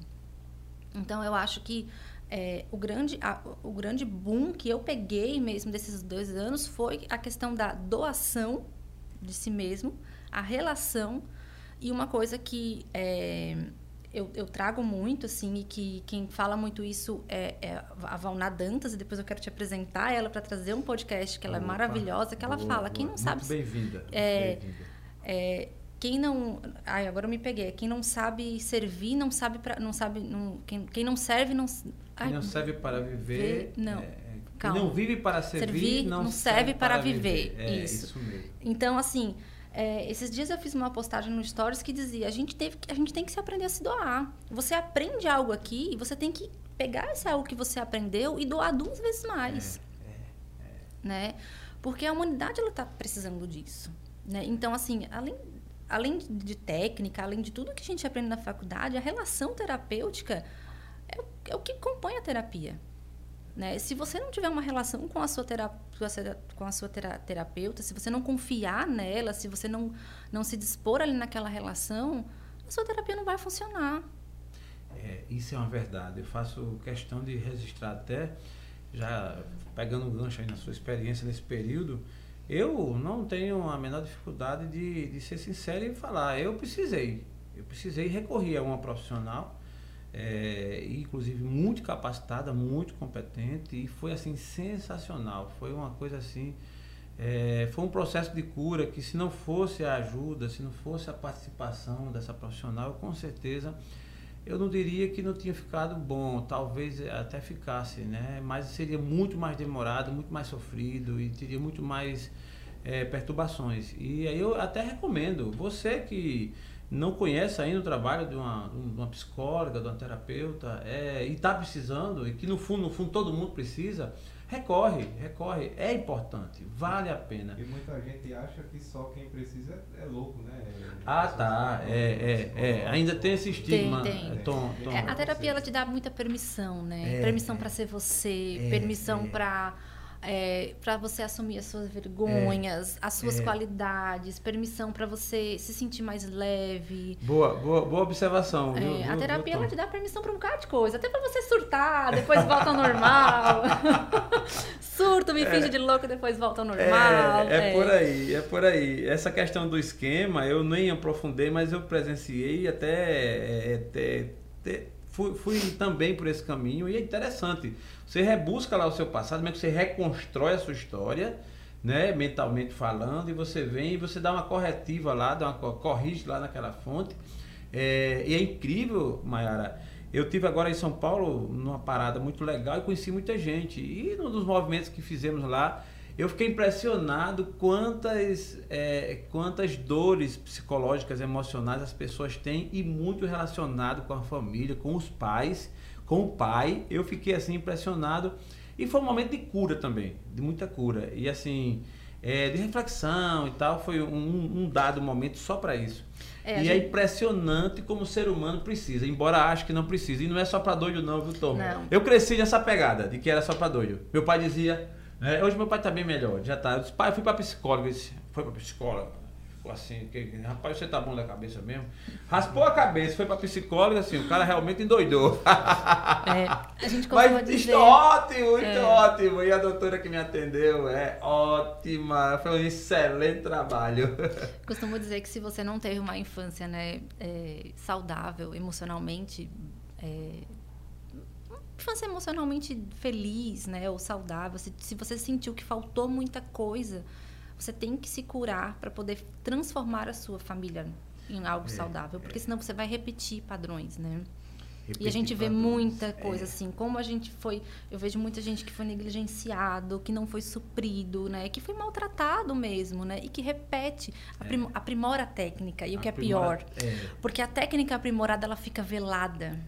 Então, eu acho que é, o, grande, a, o grande boom que eu peguei mesmo desses dois anos foi a questão da doação de si mesmo, a relação e uma coisa que é, eu, eu, trago muito, assim, e que quem fala muito isso é, é a Valna Dantas, e depois eu quero te apresentar ela para trazer um podcast que ela Opa, é maravilhosa, que ela fala, quem não sabe... bem-vinda. É, bem é, quem não... Ai, agora eu me peguei. Quem não sabe servir, não sabe... Pra, não sabe não, quem, quem não serve, não... Ai, quem não serve para viver... não. É, quem não vive para servir, servir não, não serve, serve para, para viver. viver. É, isso. isso mesmo. Então, assim... É, esses dias eu fiz uma postagem no Stories que dizia: a gente, teve, a gente tem que se aprender a se doar. Você aprende algo aqui e você tem que pegar esse algo que você aprendeu e doar duas vezes mais. É, é, é. né? Porque a humanidade ela está precisando disso. Né? Então, assim, além, além de técnica, além de tudo que a gente aprende na faculdade, a relação terapêutica é o, é o que compõe a terapia. Né? Se você não tiver uma relação com a sua, com a sua terapeuta, se você não confiar nela, se você não, não se dispor ali naquela relação, a sua terapia não vai funcionar. É, isso é uma verdade. Eu faço questão de registrar até, já pegando um gancho aí na sua experiência nesse período, eu não tenho a menor dificuldade de, de ser sincero e falar, eu precisei. Eu precisei recorrer a uma profissional é, inclusive muito capacitada, muito competente e foi assim sensacional. Foi uma coisa assim, é, foi um processo de cura que se não fosse a ajuda, se não fosse a participação dessa profissional, com certeza eu não diria que não tinha ficado bom, talvez até ficasse, né? Mas seria muito mais demorado, muito mais sofrido e teria muito mais é, perturbações. E aí eu até recomendo, você que não conhece ainda o trabalho de uma, uma psicóloga, de uma terapeuta, é, e está precisando, e que no fundo, no fundo todo mundo precisa, recorre, recorre. É importante, vale a pena. E muita gente acha que só quem precisa é, é louco, né? É, ah, tá. É, é, é, ainda tem esse estigma. Tem, tem. Tom, Tom. É, a terapia ela te dá muita permissão, né? permissão para ser você, permissão para é, para você assumir as suas vergonhas, é, as suas é. qualidades, permissão para você se sentir mais leve. Boa, boa, boa observação. Viu, a terapia ela te dá permissão para um bocado de coisa, até para você surtar, depois volta ao normal. Surto, me é. finge de louco, depois volta ao normal. É, é, por aí, é por aí. Essa questão do esquema, eu nem aprofundei, mas eu presenciei até, até, até fui, fui também por esse caminho e é interessante. Você rebusca lá o seu passado, mesmo que você reconstrói a sua história, né, mentalmente falando, e você vem e você dá uma corretiva lá, dá uma, corrige lá naquela fonte. É, e é incrível, Mayara. Eu tive agora em São Paulo numa parada muito legal e conheci muita gente. E num dos movimentos que fizemos lá, eu fiquei impressionado quantas, é, quantas dores psicológicas, emocionais as pessoas têm e muito relacionado com a família, com os pais, com o pai. Eu fiquei assim impressionado e foi um momento de cura também, de muita cura e assim é, de reflexão e tal. Foi um, um dado momento só para isso. É, e é gente... é impressionante como o ser humano precisa, embora ache que não precisa. E não é só para doido, não, viu, Tom? Não. Eu cresci nessa pegada de que era só para doido. Meu pai dizia é, hoje meu pai tá bem melhor, já tá. Eu disse, pai, eu fui pra psicóloga. Disse, foi pra psicóloga. Ficou assim, que, rapaz, você tá bom da cabeça mesmo? Raspou a cabeça, foi pra psicóloga, assim, o cara realmente endoidou. É, a gente Mas dizer... ótimo, muito é. ótimo. E a doutora que me atendeu é ótima. Foi um excelente trabalho. Costumo dizer que se você não teve uma infância né, é, saudável emocionalmente, é, infância emocionalmente feliz, né, ou saudável, se, se você sentiu que faltou muita coisa, você tem que se curar para poder transformar a sua família em algo é, saudável, porque é. senão você vai repetir padrões, né? Repetir e a gente vê padrões, muita coisa é. assim, como a gente foi, eu vejo muita gente que foi negligenciado, que não foi suprido, né, que foi maltratado mesmo, né, e que repete, aprim, é. aprimora a técnica, e o que é pior, é. porque a técnica aprimorada ela fica velada.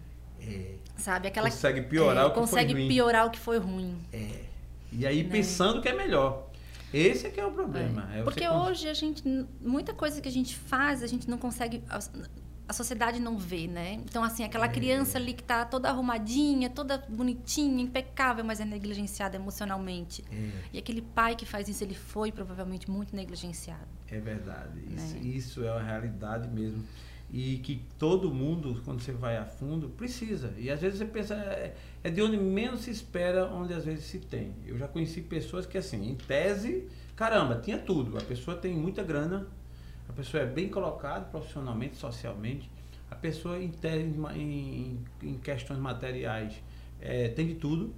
É. Sabe? Aquela, consegue piorar é, o que consegue foi ruim. piorar o que foi ruim. É. E aí né? pensando que é melhor. Esse é que é o problema. É. Porque hoje a gente muita coisa que a gente faz, a gente não consegue a sociedade não vê, né? Então, assim, aquela criança ali que tá toda arrumadinha, toda bonitinha, impecável, mas é negligenciada emocionalmente. É. E aquele pai que faz isso, ele foi provavelmente muito negligenciado. É verdade. Isso, Né? isso é uma realidade mesmo. E que todo mundo, quando você vai a fundo, precisa. E às vezes você pensa, é, é de onde menos se espera, onde às vezes se tem. Eu já conheci pessoas que, assim, em tese, caramba, tinha tudo. A pessoa tem muita grana, a pessoa é bem colocada profissionalmente, socialmente. A pessoa, em, tese, em, em- questões materiais, é, tem de tudo.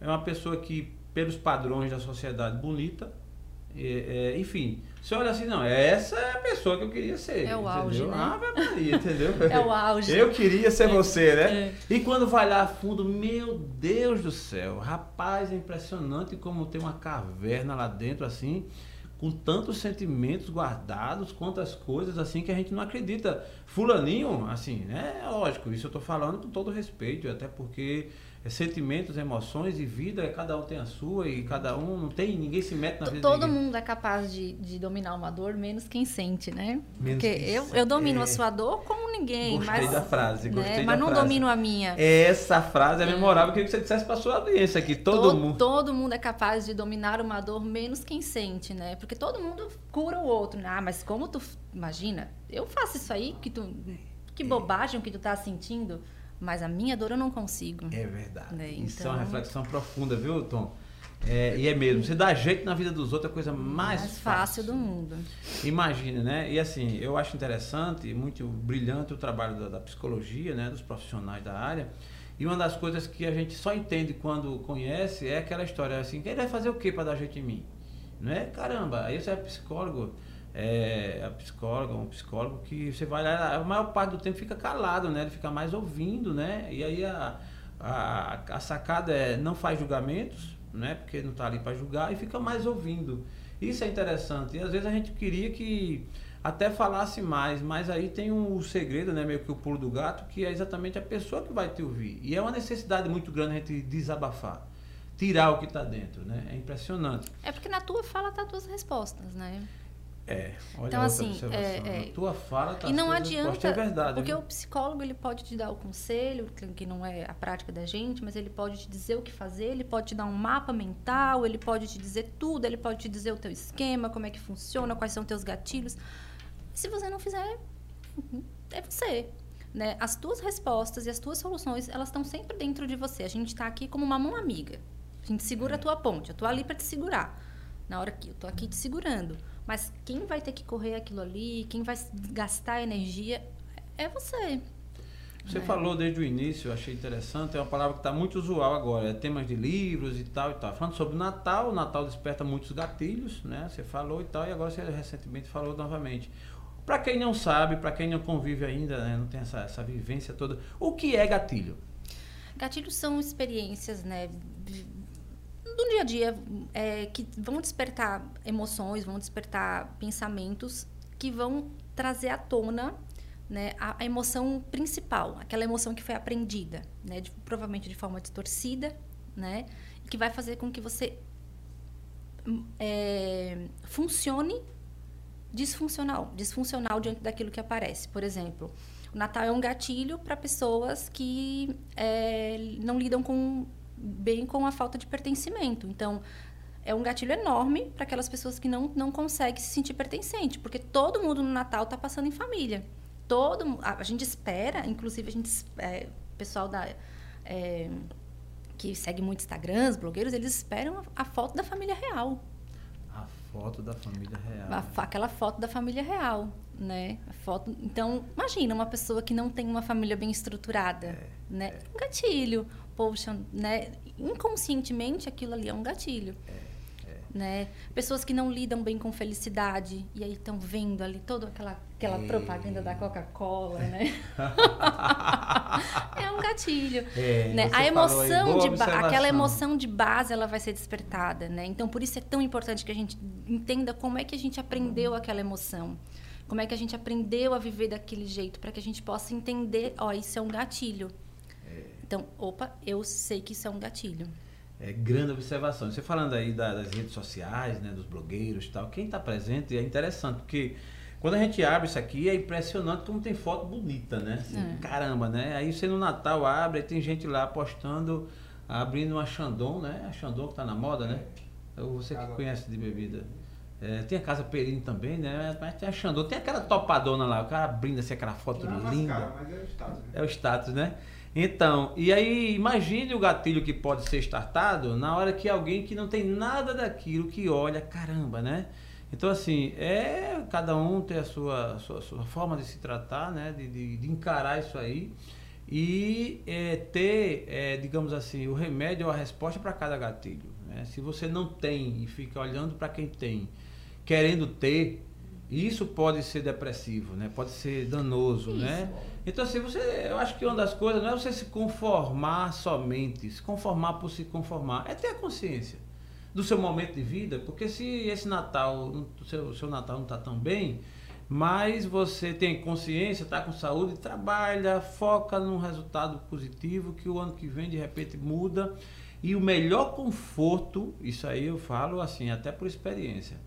É uma pessoa que, pelos padrões da sociedade, bonita. É, é, enfim, você olha assim, não, essa é a pessoa que eu queria ser. É o entendeu? auge, né? Ave Maria, entendeu? É o auge. Eu queria ser você, né? É. E quando vai lá a fundo, meu Deus do céu, rapaz, é impressionante como tem uma caverna lá dentro, assim, com tantos sentimentos guardados, quantas coisas, assim, que a gente não acredita. Fulaninho, assim, né? É lógico, isso eu tô falando com todo respeito, até porque é sentimentos, emoções e vida, cada um tem a sua e cada um não tem, ninguém se mete na vida Todo mundo é capaz de, de dominar uma dor, menos quem sente, né? Menos Porque eu, sente. eu domino É. a sua dor como ninguém. Gostei mas, da frase, né? gostei Mas da não frase. domino a minha. Essa frase é memorável, eu queria que você dissesse para sua audiência aqui, todo To- mundo. todo mundo é capaz de dominar uma dor, menos quem sente, né? Porque todo mundo cura o outro. né? Ah, mas como tu. Imagina, eu faço isso aí, que tu. Que bobagem que tu tá sentindo, mas a minha dor eu não consigo. É verdade. Né, Isso é uma então- reflexão profunda, viu, Tom? É, e é mesmo. Você dá jeito na vida dos outros é a coisa mais, mais fácil do mundo. Imagina, né? E assim, eu acho interessante, muito brilhante o trabalho da, da psicologia, né? Dos profissionais da área. E uma das coisas que a gente só entende quando conhece é aquela história assim, ele vai fazer o que para dar jeito em mim? Não é? Caramba, aí você é psicólogo, é a psicóloga, um psicólogo que você vai lá, a maior parte do tempo fica calado, né? Ele fica mais ouvindo, né? E aí a, a, a sacada é não faz julgamentos, né? Porque não está ali para julgar e fica mais ouvindo. Isso é interessante. E às vezes a gente queria que até falasse mais, mas aí tem um segredo, né? Meio que o pulo do gato, que é exatamente a pessoa que vai te ouvir. E é uma necessidade muito grande a gente desabafar, tirar o que está dentro, né? É impressionante. É porque na tua fala tá as tuas respostas, né? É, olha Então, assim, observação. é, é. Na tua fala tá e não adianta, é verdade. porque o psicólogo ele pode te dar o conselho, que- que não é a prática da gente, mas ele pode te dizer o que fazer, ele pode te dar um mapa mental, ele pode te dizer tudo, ele pode te dizer o teu esquema, como é que funciona, quais são teus gatilhos. Se você não fizer, é você. Né? As tuas respostas e as tuas soluções, elas estão sempre dentro de você. A gente está aqui como uma mão amiga. A gente segura a tua ponte. Eu tô ali para te segurar. Na hora que eu tô aqui te segurando. Mas quem vai ter que correr aquilo ali, quem vai gastar energia, é você. Você né? falou desde o início, eu achei interessante, é uma palavra que está muito usual agora, é temas de livros e tal e tal. Falando sobre o Natal, o Natal desperta muitos gatilhos, né? Você falou e tal, e agora você recentemente falou novamente. Para quem não sabe, para quem não convive ainda, né? não tem essa, essa vivência toda, o que é gatilho? Gatilhos são experiências, né? Do dia a dia, é, que vão despertar emoções, vão despertar pensamentos que vão trazer à tona né, a, a emoção principal, aquela emoção que foi aprendida, né, de- provavelmente de forma distorcida, né, que vai fazer com que você hum, é, funcione disfuncional, disfuncional diante daquilo que aparece. Por exemplo, o Natal é um gatilho para pessoas que é, não lidam com, bem com a falta de pertencimento. Então, é um gatilho enorme para aquelas pessoas que não, não conseguem se sentir pertencente, porque todo mundo no Natal está passando em família. Todo a, a gente espera, inclusive a gente é, pessoal da é, que segue muito Instagrams, blogueiros, eles esperam a, a foto da família real. A foto da família real. A aquela foto da família real, né? A foto, então, imagina uma pessoa que não tem uma família bem estruturada, né? Um gatilho. Poxa, né? Inconscientemente aquilo ali é um gatilho. Né? Pessoas que não lidam bem com felicidade e aí estão vendo ali toda aquela, aquela É. propaganda da Coca-Cola, né? é um gatilho. É, né? A aí, emoção de aquela emoção de base ela vai ser despertada, né? Então por isso é tão importante que a gente entenda como é que a gente aprendeu aquela emoção. Como é que a gente aprendeu a viver daquele jeito para que a gente possa entender, ó, isso é um gatilho. Então, opa, eu sei que isso é um gatilho. É grande observação. Você falando aí da- das redes sociais, né, dos blogueiros e tal, quem está presente é interessante, porque Quando a gente abre isso aqui, é impressionante como tem foto bonita, né? Assim, É. Caramba, né? Aí você no Natal abre, aí tem gente lá postando, abrindo uma Chandon, né? A Chandon que tá na moda, né? Eu- Você que conhece de bebida. É, tem a Casa Perini também, né? Mas tem a Chandon, tem aquela topadona lá, o cara abrindo assim aquela foto Não é linda. caro, mas é o status, né? É o status, né? Então, e aí imagine o gatilho que pode ser startado na hora que alguém que não tem nada daquilo que olha, caramba, né? Então, assim, é cada um ter a sua, sua, sua forma de se tratar, né? De, de, de encarar isso aí e é, ter, é, digamos assim, o remédio ou a resposta para cada gatilho. Né? Se você não tem e fica olhando para quem tem, querendo ter, isso pode ser depressivo, né? Pode ser danoso, né? Então, assim, você, eu acho que uma das coisas não é você se conformar somente, se conformar por se conformar, é ter a consciência do seu momento de vida, porque se esse Natal, o seu, seu Natal não está tão bem, mas você tem consciência, está com saúde, trabalha, foca num resultado positivo que o ano que vem de repente muda. E o melhor conforto, isso aí eu falo assim, até por experiência,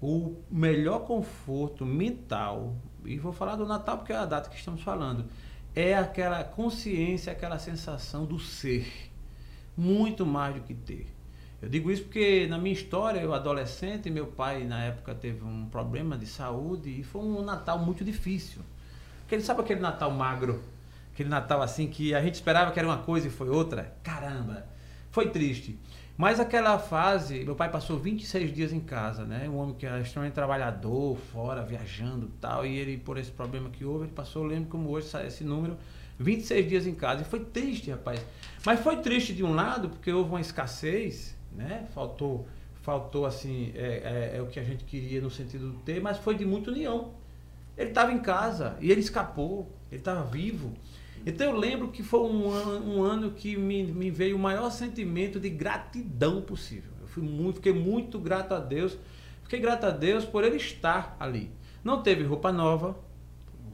o melhor conforto mental, e vou falar do Natal porque é a data que estamos falando, é aquela consciência, aquela sensação do ser, muito mais do que ter. Eu digo isso porque na minha história, eu adolescente, meu pai na época teve um problema de saúde e foi um Natal muito difícil. Porque ele sabe aquele Natal magro, aquele Natal assim que a gente esperava que era uma coisa e foi outra. Caramba, foi triste. Mas aquela fase, meu pai passou 26 dias em casa, né? Um homem que era extremamente trabalhador, fora, viajando e tal. E ele, por esse problema que houve, ele passou, eu lembro como hoje sai esse número, 26 dias em casa. E foi triste, rapaz. Mas foi triste de um lado, porque houve uma escassez, né? Faltou, faltou assim, é, é, é o que a gente queria no sentido do ter, mas foi de muita união. Ele estava em casa e ele escapou, ele estava vivo. Então eu lembro que foi um ano, um ano que me, me veio o maior sentimento de gratidão possível. Eu fui muito, fiquei muito grato a Deus. Fiquei grato a Deus por ele estar ali. Não teve roupa nova,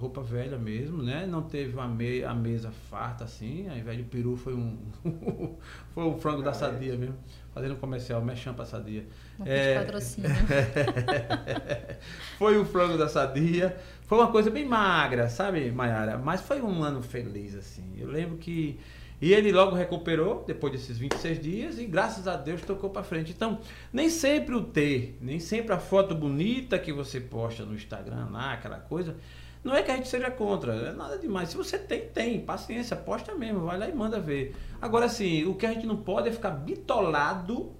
roupa velha mesmo, né? Não teve uma me, a mesa farta assim. Ao invés de peru foi um foi um frango da sadia mesmo. Fazendo comercial, mexendo pra sadia. É. é... patrocínio. foi o frango da sadia. Foi uma coisa bem magra, sabe, Mayara? Mas foi um ano feliz, assim. Eu lembro que. E ele logo recuperou, depois desses 26 dias, e graças a Deus tocou para frente. Então, nem sempre o ter, nem sempre a foto bonita que você posta no Instagram lá, aquela coisa, não é que a gente seja contra, é nada demais. Se você tem, tem, paciência, posta mesmo, vai lá e manda ver. Agora, assim, o que a gente não pode é ficar bitolado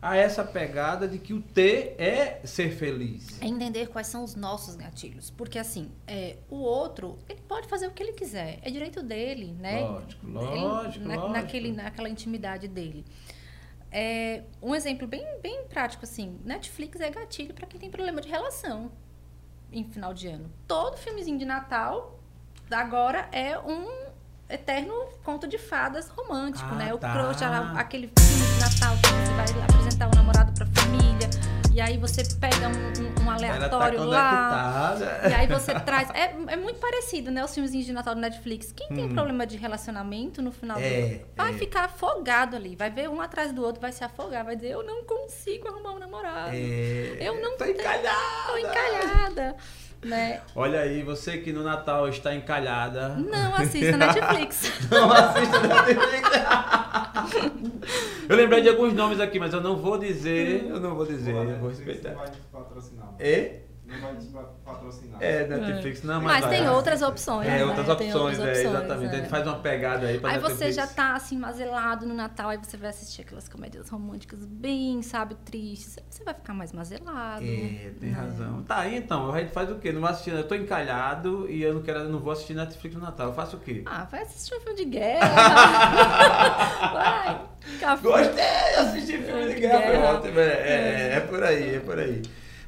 a essa pegada de que o ter é ser feliz. É entender quais são os nossos gatilhos. Porque, assim, é, o outro, ele pode fazer o que ele quiser. É direito dele, né? Lógico, Ele- lógico, na- lógico. Naquele, naquela intimidade dele. É, um exemplo bem, bem prático, assim. Netflix é gatilho para quem tem problema de relação em final de ano. Todo filmezinho de Natal agora é um eterno conto de fadas romântico, Ah, né? O tá. crush, aquele filme de Natal que você vai apresentar o namorado pra família. E aí você pega um, um- um aleatório Ela lá. tá conectada. E aí você traz. É, é muito parecido, né? Os filmezinhos de Natal do Netflix. Quem tem Hum. problema de relacionamento no final do É, ano vai é. ficar afogado ali. Vai ver um atrás do outro, vai se afogar, vai dizer, eu não consigo arrumar um namorado. É, Eu não tô tenho- encalhada. Tô encalhada. Né? Olha aí, você que no Natal está encalhada. Não assista Netflix. Não assista Netflix. eu lembrei de alguns nomes aqui, mas eu não vou dizer. Eu não vou dizer, eu vou Netflix respeitar. Não vai patrocinar. mano. É? Não vai patrocinar. É, Netflix não, mas, Mas tem vai. outras opções. É, né? outras opções, outras é, opções, exatamente. é. Ele faz uma pegada aí pra Aí Netflix. você já tá assim, mazelado no Natal, aí você vai assistir aquelas comédias românticas bem, sabe, tristes. Aí Você vai ficar mais mazelado. É, tem né? razão. Tá, e então, a gente faz o quê? Não vou assistir, eu tô encalhado e eu não quero, não vou assistir Netflix no Natal. Eu faço o quê? Ah, vai assistir um filme de guerra. vai. Ficar Gostei, assistir filme de guerra, foi Guerra. ótimo. É, é, é por aí, é por aí.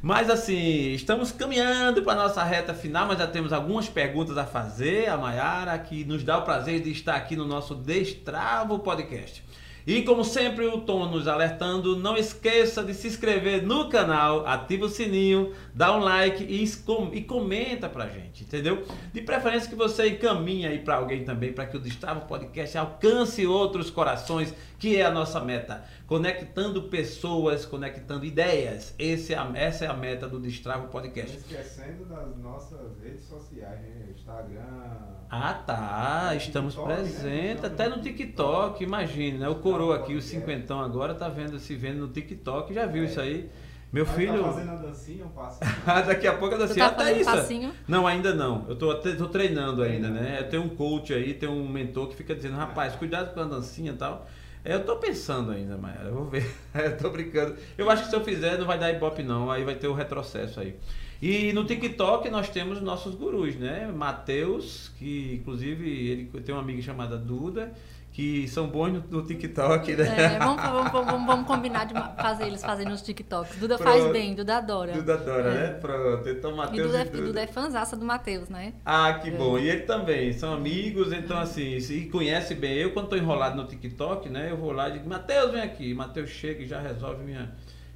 Mas assim, estamos caminhando para nossa reta final, mas já temos algumas perguntas a fazer. A Mayara, que nos dá o prazer de estar aqui no nosso Destravo Podcast. E como sempre o Tom nos alertando, não esqueça de se inscrever no canal, ativa o sininho, dá um like e, e comenta pra gente, entendeu? De preferência que você encaminhe aí para alguém também, para que o Destrava Podcast alcance outros corações, que é a nossa meta. Conectando pessoas, conectando ideias. Esse é a, essa é a meta do Destrava Podcast. Não esquecendo das nossas redes sociais, né? Instagram, ah, tá. Estamos né? presentes. Né? Até no TikTok, imagine, né? O coroa aqui, o cinquentão agora, tá vendo, se vendo no TikTok, já viu é. isso aí. Meu Mas filho. Tá fazendo a dancinha, um passinho. Daqui a pouco a dancinha. Tu tá isso. Passinho? Não, ainda não. Eu tô, tô treinando ainda, né? Eu tenho um coach aí, tem um mentor que fica dizendo, rapaz, cuidado com a dancinha e tal. Eu tô pensando ainda, Maia. Eu vou ver. eu tô brincando. Eu acho que se eu fizer, não vai dar ibope, não. Aí vai ter o retrocesso aí. E no TikTok nós temos nossos gurus, né? Matheus, que inclusive ele tem uma amiga chamada Duda, que são bons no, no TikTok, né? É, vamos, vamos, vamos, vamos, combinar de fazer eles fazerem nos TikToks. Duda Pronto. faz bem, Duda adora. Duda adora, é. né? Pronto. Então, Matheus. E Duda, é, Duda. Duda é fãzaça do Matheus, né? Ah, que é. bom. E ele também, são amigos, então assim, se conhece bem. Eu, quando estou enrolado no TikTok, né? Eu vou lá e digo, Matheus, vem aqui. Matheus chega e já resolve minha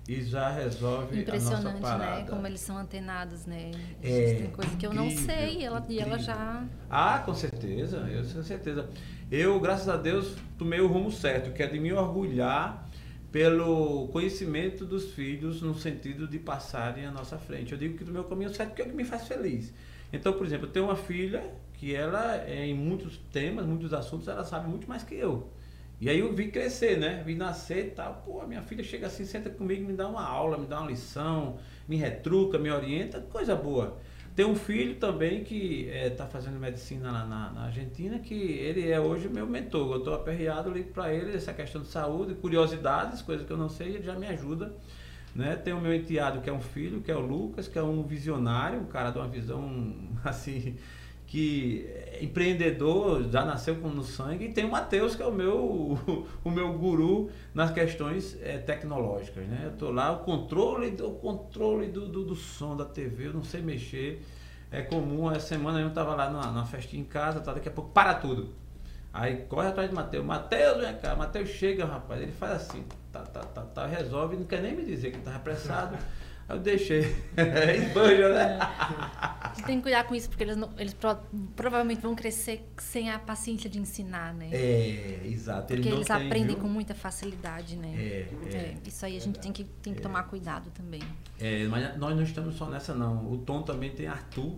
e já resolve Impressionante, a nossa né? Como eles são antenados, né? É, tem coisa que eu não sei ela, e ela já... Ah, com certeza, eu com certeza. Eu, graças a Deus, tomei o rumo certo, que é de me orgulhar pelo conhecimento dos filhos no sentido de passarem à nossa frente. Eu digo que do meu caminho certo porque é o que me faz feliz. Então, por exemplo, eu tenho uma filha que ela, em muitos temas, muitos assuntos, ela sabe muito mais que eu. E aí eu vi crescer, né? Vi nascer e tal. Pô, minha filha chega assim, senta comigo, me dá uma aula, me dá uma lição, me retruca, me orienta, coisa boa. Tem um filho também que está eh, é, fazendo medicina na, na, na, Argentina, que ele é hoje meu mentor. Eu estou aperreado, ligo para ele essa questão de saúde, curiosidades, coisas que eu não sei, ele já me ajuda. Né? Tem o meu enteado, que é um filho, que é o Lucas, que é um visionário, um cara de uma visão assim que empreendedor já nasceu com no sangue e tem o Matheus que é o meu o meu guru nas questões é, tecnológicas né? Eu tô lá o controle do controle do, do, do, som da TV eu não sei mexer é comum essa semana eu estava lá na, festinha em casa tá daqui a pouco para tudo. Aí corre atrás de Matheus Matheus vem cá Matheus chega rapaz. Ele faz assim tá, tá, tá, tá resolve não quer nem me dizer que estava apressado eu deixei. Esbanjo, né? É. Tem que cuidar com isso, porque eles, não, eles pro, provavelmente vão crescer sem a paciência de ensinar, né? É, exato. Porque eles aprendem viu? com muita facilidade, né? É, é. é isso aí a gente tem que, tem que tomar cuidado também. É, mas nós não estamos só nessa, não. O Tom também tem Arthur.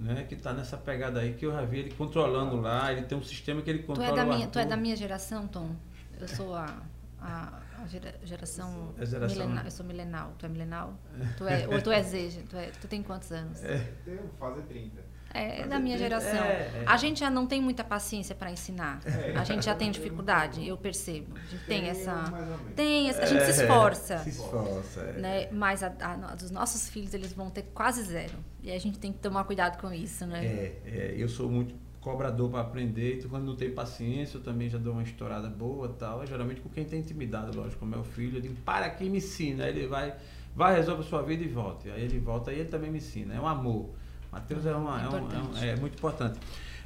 Né, que está nessa pegada aí que eu já vi ele controlando lá, ele tem um sistema que ele controla. Tu é da, minha, tu é da minha geração, Tom? Eu sou a a gera, geração, a geração... Milenal, eu sou milenal, tu é milenal? Tu é, ou tu é Z, tu, é, tu tem quantos anos? É. Tenho fazer 30. É, é da minha geração. É, é. A gente já não tem muita paciência para ensinar. É. A gente já tem dificuldade, eu percebo. A gente tem, tem essa. Tem, a gente se é, esforça. Se esforça. Né? Mas a, a, dos nossos filhos, eles vão ter quase zero. E a gente tem que tomar cuidado com isso, né? É, eu sou muito cobrador para aprender, então quando não tem paciência, eu também já dou uma estourada boa tal. Geralmente com quem tem intimidade, lógico, como é o filho, eu digo, para aqui me ensina. Aí ele vai, vai, resolve a sua vida e volta. Aí ele volta e ele também me ensina. É um amor. Mateus é, uma, é, um, é, um, é, muito importante.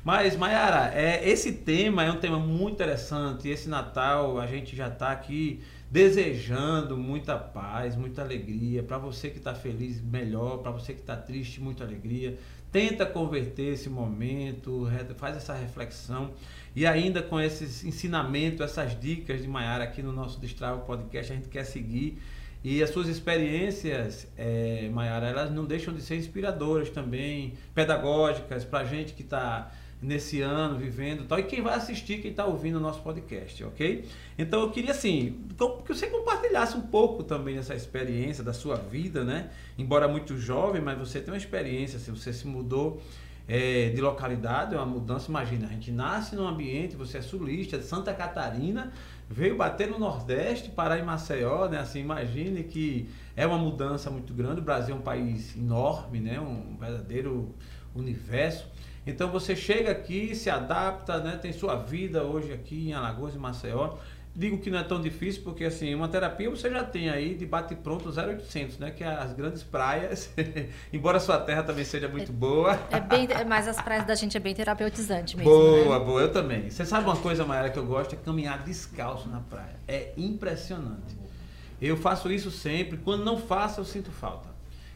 Mas, Mayara, é, esse tema é um tema muito interessante. Esse Natal a gente já está aqui desejando muita paz, muita alegria. Para você que está feliz, melhor. Para você que está triste, muita alegria. Tenta converter esse momento, faz essa reflexão. E ainda com esses ensinamentos, essas dicas de Maiara aqui no nosso Destrava Podcast, a gente quer seguir. E as suas experiências, é, Maiara, elas não deixam de ser inspiradoras também, pedagógicas, para a gente que está nesse ano, vivendo tal, e quem vai assistir, quem está ouvindo o nosso podcast, ok? Então eu queria assim, que você compartilhasse um pouco também dessa experiência da sua vida, né? Embora muito jovem, mas você tem uma experiência, assim, você se mudou é, de localidade, é uma mudança, imagina, a gente nasce num ambiente, você é sulista de Santa Catarina, veio bater no Nordeste, parar em Maceió, né? Assim, imagine que é uma mudança muito grande, o Brasil é um país enorme, né? Um verdadeiro universo. Então você chega aqui, se adapta, né? tem sua vida hoje aqui em Alagoas e Maceió. digo que não é tão difícil, porque assim, uma terapia você já tem aí de bate-pronto 0800, né? Que é as grandes praias, embora a sua terra também seja muito boa. É bem, mas as praias da gente é bem terapeutizante mesmo. Boa, né? boa, eu também. Você sabe uma coisa, Maera, que eu gosto? É caminhar descalço na praia. É impressionante. Eu faço isso sempre. Quando não faço, eu sinto falta.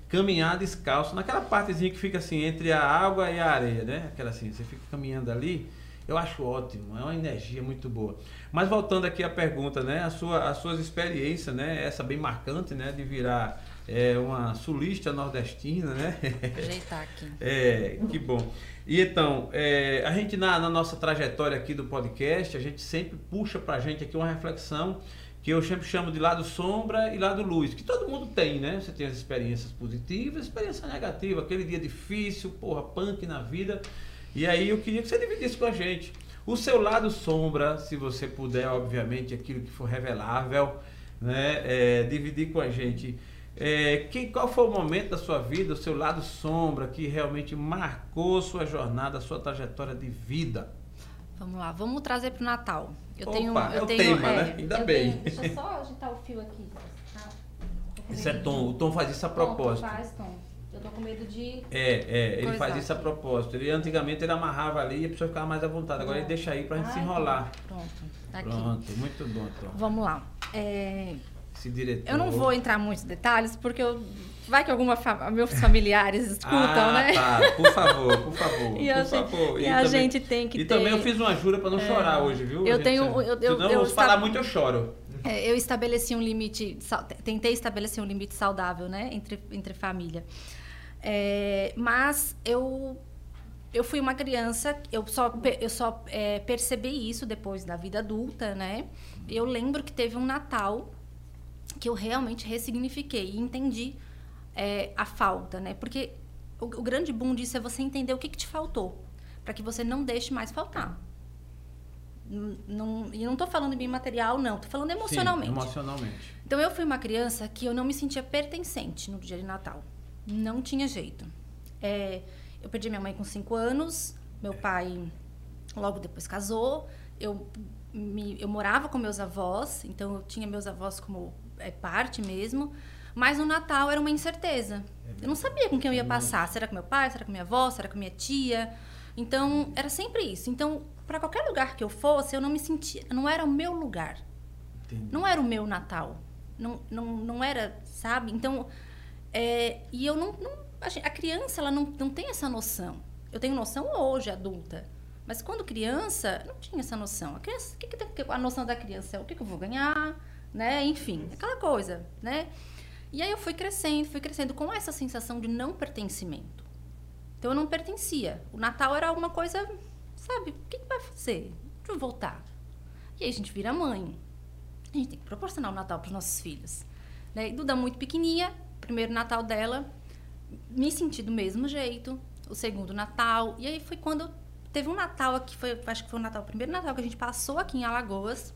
Caminhar descalço, naquela partezinha que fica assim, entre a água e a areia, né? Aquela assim, você fica caminhando ali. Eu acho ótimo, é uma energia muito boa. Mas voltando aqui à pergunta, né? A sua, as suas experiências, né? Essa bem marcante, né? De virar é, uma sulista nordestina, né? Ajeitar aqui. É, que bom. E então, é, a gente na, na, nossa trajetória aqui do podcast, a gente sempre puxa pra gente aqui uma reflexão que eu sempre chamo de lado sombra e lado luz, que todo mundo tem, né? Você tem as experiências positivas, experiência negativa, aquele dia difícil, porra, punk na vida. E aí eu queria que você dividisse com a gente o seu lado sombra, se você puder, obviamente, aquilo que for revelável, né? É, dividir com a gente. É, que, qual foi o momento da sua vida, o seu lado sombra, que realmente marcou sua jornada, sua trajetória de vida? Vamos lá, vamos trazer para o Natal. Eu Opa, tenho, eu é o tenho, tema, é, né? Ainda bem. Tenho, deixa eu só agitar o fio aqui. Tá? Isso é Tom. O Tom faz isso a propósito. Tom, faz, Tom. Eu tô com medo de. É, é, ele faz isso a propósito. Ele antigamente ele amarrava ali e a pessoa ficava mais à vontade. Agora ele deixa aí pra gente ah, se enrolar. Pronto, tá aqui. Pronto, muito bom, Tom. Vamos lá. É... Esse diretor. Eu não vou entrar em muitos detalhes, porque eu Vai que alguma fa... meus familiares escutam, ah, né? Tá, por favor, por favor. e por a, favor. E, e a também, gente tem que e ter. E também eu fiz uma jura para não é, chorar hoje, viu? Eu tenho. Eu, eu, Senão, eu, se falar muito, eu choro. É, eu estabeleci um limite, tentei estabelecer um limite saudável, né, entre, entre família. É, mas eu eu fui uma criança, eu só, eu só é, percebi isso depois da vida adulta, né? Eu lembro que teve um Natal que eu realmente ressignifiquei e entendi é, a falta, né? Porque o, o, grande boom disso é você entender o que, que te faltou, para que você não deixe mais faltar. Não, e não estou falando bem material, não. Estou falando emocionalmente. Sim, emocionalmente. Então, eu fui uma criança que eu não me sentia pertencente no dia de Natal. Não tinha jeito. É, eu perdi minha mãe com 5 anos. Meu pai logo depois casou. Eu, me, eu morava com meus avós. Então, eu tinha meus avós como é, parte mesmo. Mas o Natal era uma incerteza. É eu não sabia com quem eu ia passar. Será com meu pai? Será com minha avó? Será com minha tia? Então, era sempre isso. Então, para qualquer lugar que eu fosse, eu não me sentia. Não era o meu lugar. Entendi. Não era o meu Natal. Não, não, não era, sabe? Então, é, e eu não, não. A criança, ela não, não tem essa noção. Eu tenho noção hoje, adulta. Mas quando criança, não tinha essa noção. A criança, que, que, a noção da criança é o que, que eu vou ganhar, né? Enfim, aquela coisa, né? E aí eu fui crescendo, fui crescendo com essa sensação de não pertencimento. Então eu não pertencia. O Natal era alguma coisa, sabe? O que, que vai fazer? Deixa eu voltar. E aí a gente vira mãe. A gente tem que proporcionar o Natal para os nossos filhos. Né? E Duda muito pequenininha, primeiro Natal dela, me senti do mesmo jeito. O segundo Natal. E aí foi quando teve um Natal aqui, foi, acho que foi o Natal, o primeiro Natal que a gente passou aqui em Alagoas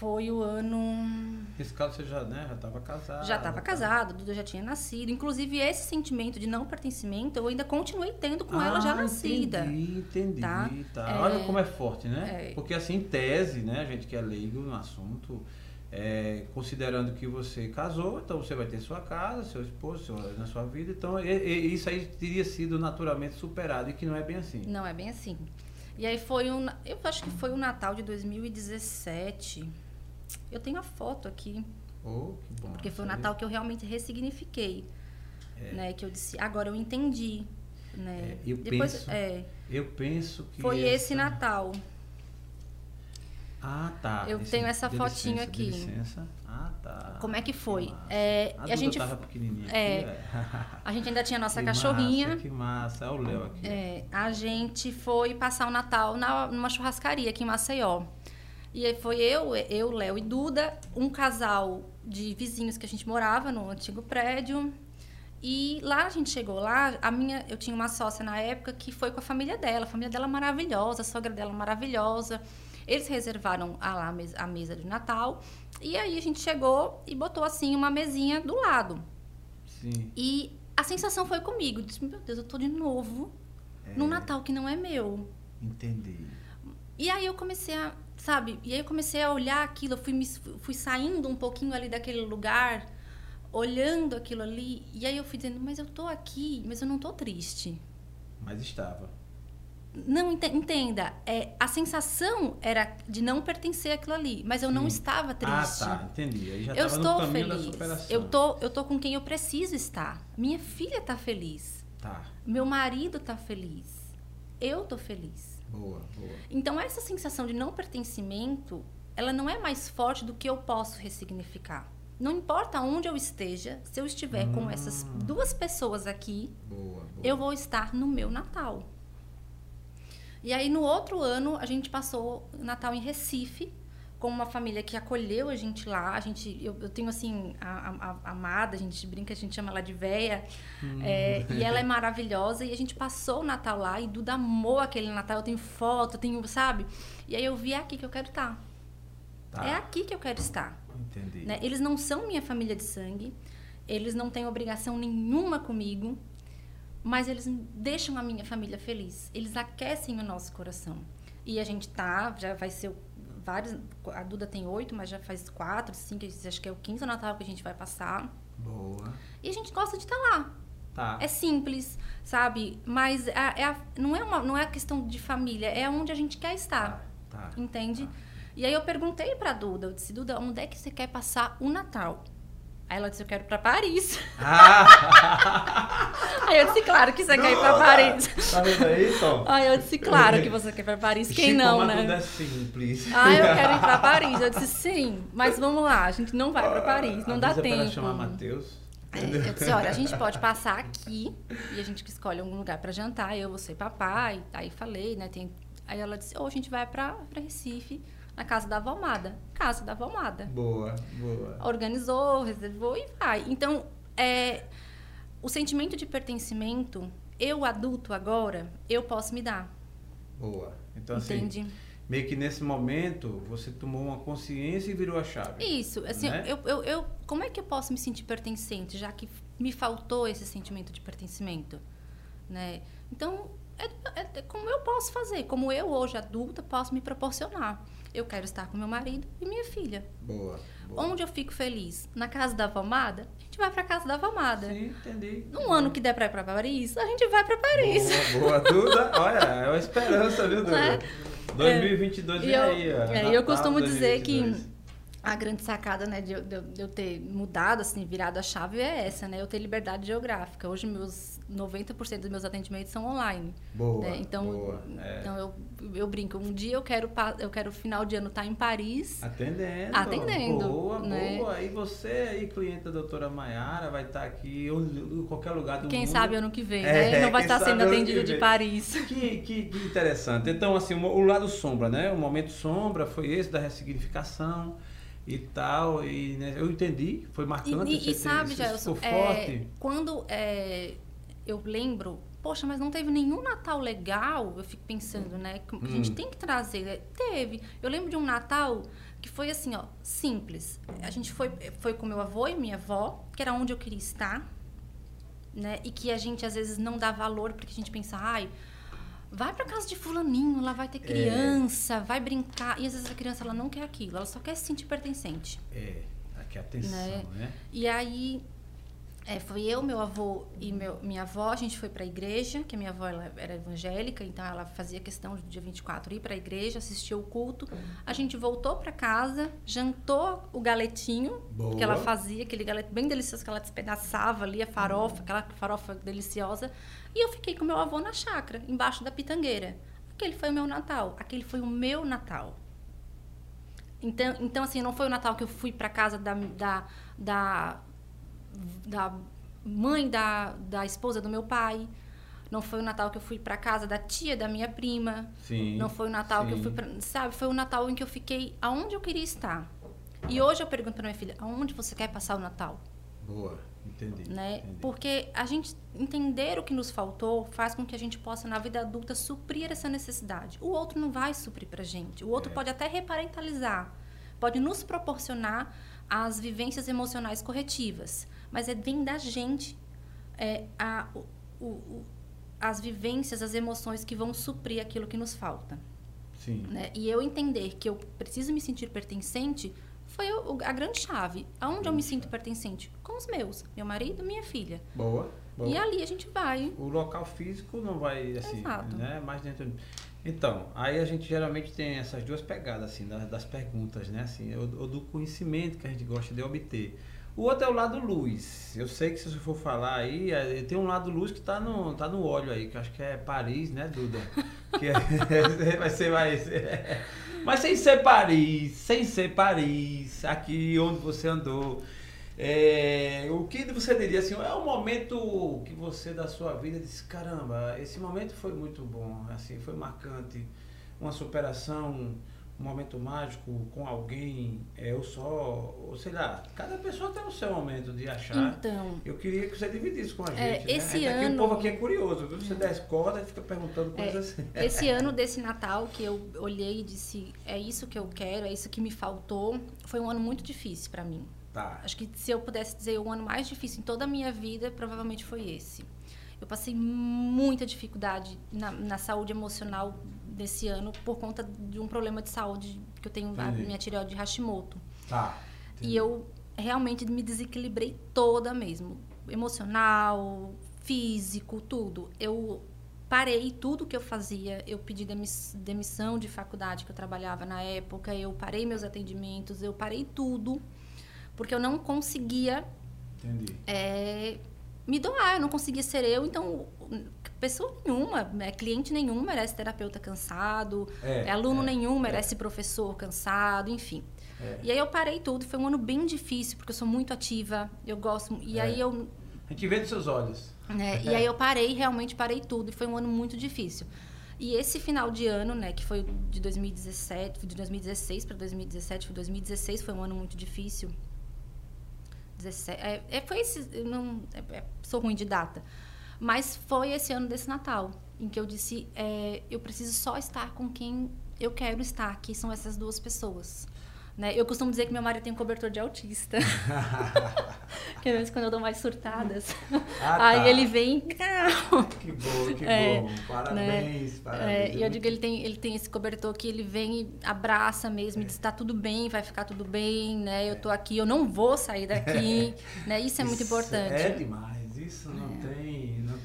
foi o ano. Esse caso você já, né, já estava casado. Já estava casado, Duda já tinha nascido. Inclusive, esse sentimento de não pertencimento eu ainda continuei tendo com ah, ela já nascida. Entendi, entendi. Tá? tá. É, Olha como é forte, né? É, Porque assim, em tese, né, a gente que é leigo no assunto. É, considerando que você casou, então você vai ter sua casa, seu esposo, seu, na sua vida, então e, e, isso aí teria sido naturalmente superado e que não é bem assim. Não é bem assim. E aí foi um, eu acho que foi o Natal de 2017 eu tenho a foto aqui. Oh, que bom. Porque foi o Natal que eu realmente ressignifiquei. É. Né? Que eu disse, agora eu entendi. Né? É, eu, Depois, penso, é, eu penso que. Foi essa... esse Natal. Ah, tá. Eu esse, tenho essa fotinho licença, aqui. licença. Ah, tá. Como é que foi? É, a, a gente tava pequenininha é, aqui, é. A gente ainda tinha a nossa que cachorrinha. Massa, que massa. É o Léo aqui. É, a gente foi passar o Natal na, numa churrascaria aqui em Maceió. E aí foi eu, eu, Léo e Duda, um casal de vizinhos que a gente morava no antigo prédio. E lá a gente chegou lá, a minha, eu tinha uma sócia na época que foi com a família dela, a família dela maravilhosa, a sogra dela maravilhosa. Eles reservaram a, lá, a mesa de Natal. E aí a gente chegou e botou assim uma mesinha do lado. Sim. E a sensação foi comigo, disse, meu Deus, eu tô de novo é. no Natal que não é meu. Entendi. E aí eu comecei a, sabe? E aí eu comecei a olhar aquilo, eu fui, me, fui saindo um pouquinho ali daquele lugar, olhando aquilo ali, e aí eu fui dizendo, mas eu tô aqui, mas eu não tô triste. Mas estava. Não, ente- entenda, é, a sensação era de não pertencer àquilo ali, mas eu não estava Ah, triste. tá. Entendi. Aí já Eu estou feliz. Eu tô, eu tô com quem eu preciso estar. Minha filha tá feliz. Tá. Meu marido tá feliz. Eu tô feliz. Boa, boa. Então essa sensação de não pertencimento, ela não é mais forte do que eu posso ressignificar. Não importa onde eu esteja, se eu estiver com essas duas pessoas aqui, Boa, boa. eu vou estar no meu Natal. E aí no outro ano a gente passou o Natal em Recife com uma família que acolheu a gente lá. A gente, eu, eu tenho assim a, a- a amada, a gente brinca, a gente chama ela de véia, é, e ela é maravilhosa. E a gente passou o Natal lá e Duda amou aquele Natal. Eu tenho foto, eu tenho, sabe? E aí eu vi é aqui que eu quero estar. Tá. É aqui que eu quero estar. Entendi. né? Eles não são minha família de sangue, eles não têm obrigação nenhuma comigo, mas eles deixam a minha família feliz. Eles aquecem o nosso coração. E a gente tá, já vai ser o- vários. A Duda tem oito, mas já faz quatro, cinco, acho que é o quinto Natal que a gente vai passar. Boa. E a gente gosta de estar lá. Tá. É simples, sabe? Mas a- é a- não, é uma, não é a questão de família, é onde a gente quer estar. Tá. tá. Entende? E aí eu perguntei pra Duda, eu disse, Duda, onde é que você quer passar o Natal? Aí ela disse, eu quero ir pra Paris. Ah! Aí eu disse, claro que você quer ir pra Paris. Tá vendo aí, Tom? Aí eu disse, claro que você quer ir pra Paris. Quem Chico, não, né? tudo é simples. Ah, eu quero ir pra Paris. Eu disse, sim, mas vamos lá, a gente não vai pra Paris, não dá Avisa tempo. chamar Matheus. É, eu disse, olha, a gente pode passar aqui e a gente escolhe algum lugar pra jantar, eu, você e papai. Aí falei, né? Tem... Aí ela disse, ou a gente vai pra Recife, na casa da avó Amada. Casa da avó Amada. Boa, boa. Organizou, reservou e vai. Então, é, o sentimento de pertencimento, eu adulto agora, eu posso me dar. Boa. Então, assim, entende? meio que nesse momento você tomou uma consciência e virou a chave. Isso, assim, Né? eu, eu, eu, como é que eu posso me sentir pertencente, já que me faltou esse sentimento de pertencimento, né? Então, é, é- é como eu posso fazer, como eu hoje adulta posso me proporcionar. Eu quero estar com meu marido e minha filha. Boa. boa. Onde eu fico feliz? Na casa da avó amada? A gente vai pra casa da avó amada. Sim, entendi. Num ano que der pra ir pra Paris, a gente vai pra Paris. Boa, boa. Duda, olha, é uma esperança, viu, Duda? Né? 2022 E vem eu, aí, ó. é, e eu Natal costumo dizer que 2022. A grande sacada, né, de, eu- de de eu ter mudado, assim, virado a chave é essa, né? Eu ter liberdade geográfica. Hoje, meus 90% dos meus atendimentos são online. Boa, né? Então, boa. É. então eu, eu brinco. Um dia eu quero, eu quero final de ano estar em Paris. Atendendo. Atendendo, Boa, né? boa. E você aí, cliente da doutora Maiara, vai estar aqui onde- em qualquer lugar do Quem mundo. sabe ano que vem, É, né? Não vai quem estar sabe sendo atendido de. Paris. Que, que, que interessante. Então, assim, o, o lado sombra, né? O momento sombra foi esse da ressignificação e tal. E né, eu entendi, foi E, marcante. e- e ter- sabe, Gelson, é, quando é, eu lembro, poxa, mas não teve nenhum Natal legal, eu fico pensando, né? Que a gente Hum. tem que trazer. né? Teve. Eu lembro de um Natal que foi assim, ó, simples. A gente foi, foi com meu avô e minha avó, que era onde eu queria estar, né? E que a gente às vezes não dá valor porque a gente pensa, ai. Vai pra casa de fulaninho, lá vai ter criança, vai brincar. E às vezes a criança ela não quer aquilo, ela só quer se sentir pertencente. É, aqui a atenção, Né? né? E aí, é, foi eu, meu avô e meu, minha avó, a gente foi para a igreja, que a minha avó era evangélica, então ela fazia questão do dia 24 ir para a igreja, assistir o culto. A gente voltou para casa, jantou o galetinho Boa. que ela fazia, aquele galeto bem delicioso que ela despedaçava ali, a farofa, aquela farofa deliciosa. E eu fiquei com meu avô na chácara, embaixo da pitangueira. Aquele foi o meu Natal, aquele foi o meu Natal. Então, então assim, não foi o Natal que eu fui para casa da, da, da, da mãe da, da esposa do meu pai. Não foi o Natal que eu fui para casa da tia da minha prima. Sim. Não foi o Natal que eu sim. fui pra, sabe? Foi o Natal em que eu fiquei aonde eu queria estar. E hoje eu pergunto para minha filha, aonde você quer passar o Natal? Boa, entendi. né? entendi. Porque a gente entender o que nos faltou faz com que a gente possa na vida adulta suprir essa necessidade. O outro não vai suprir pra gente. O outro É. pode até reparentalizar, pode nos proporcionar as vivências emocionais corretivas, mas é vem da gente é, a, o- o- as vivências, as emoções que vão suprir aquilo que nos falta. Sim. Né? E eu entender que eu preciso me sentir pertencente foi o- a grande chave. Aonde eu me sinto pertencente? Com os meus. Meu marido, minha filha. Boa. boa. E ali a gente vai. O local físico não vai assim, Exato. né? Mais dentro. Então, aí a gente geralmente tem essas duas pegadas assim das, das perguntas, né? Assim, ou, ou do conhecimento que a gente gosta de obter. O outro é o lado luz. Eu sei que se você for falar aí, é, tem um lado luz que tá no, tá no óleo aí, que acho que é Paris, né, Duda? Que é- vai ser mais. Mas sem ser Paris, sem ser Paris, aqui onde você andou. É, o que você diria assim, é o momento que você da sua vida disse, caramba, esse momento foi muito bom, assim, foi marcante, uma superação, um momento mágico com alguém, é, ou só, ou sei lá, cada pessoa tem o seu momento de achar. Então, Eu queria que você dividisse com a gente. É, né? esse É que ano- O povo aqui é curioso, viu? Você desce corda e fica perguntando É, coisas assim. esse ano desse Natal que eu olhei e disse, é isso que eu quero, é isso que me faltou, foi um ano muito difícil para mim. Tá. Acho que se eu pudesse dizer o ano mais difícil em toda a minha vida, provavelmente foi esse. Eu passei muita dificuldade na, na saúde emocional desse ano por conta de um problema de saúde que eu tenho, a Entendi. minha tireoide de Hashimoto. Tá. E eu realmente me desequilibrei toda mesmo. Emocional, físico, tudo. Eu parei tudo que eu fazia. Eu pedi demis- demissão de faculdade que eu trabalhava na época. Eu parei meus atendimentos. Eu parei tudo. Porque eu não conseguia Entendi. é, me doar. Eu não conseguia ser eu. Então, pessoa nenhuma, né, cliente nenhum merece terapeuta cansado. É, aluno é, nenhum é. merece professor cansado, enfim. É. E aí eu parei tudo, foi um ano bem difícil, porque eu sou muito ativa, eu gosto. E É. aí eu. A gente vê dos seus olhos. né, e aí eu parei, realmente parei tudo, e foi um ano muito difícil. E esse final de ano, né, que foi de 2017, de 2016 para 2017, foi 2016 foi um ano muito difícil. 17, é, é, foi esse, não, é, é, sou ruim de data. Mas foi esse ano desse Natal, em que eu disse, é, eu preciso só estar com quem eu quero estar, que são essas duas pessoas. Né? Eu costumo dizer que meu marido tem um cobertor de autista. que vezes quando eu dou mais surtadas, Ah, aí tá. ele vem... Que bom, que É, bom. Parabéns, parabéns. É, e eu digo, ele tem, ele tem esse cobertor que ele vem e abraça mesmo, e diz, tá tudo bem, vai ficar tudo bem, né? Eu tô aqui, eu não vou sair daqui, né? Isso é muito importante. É demais. Isso não tem, não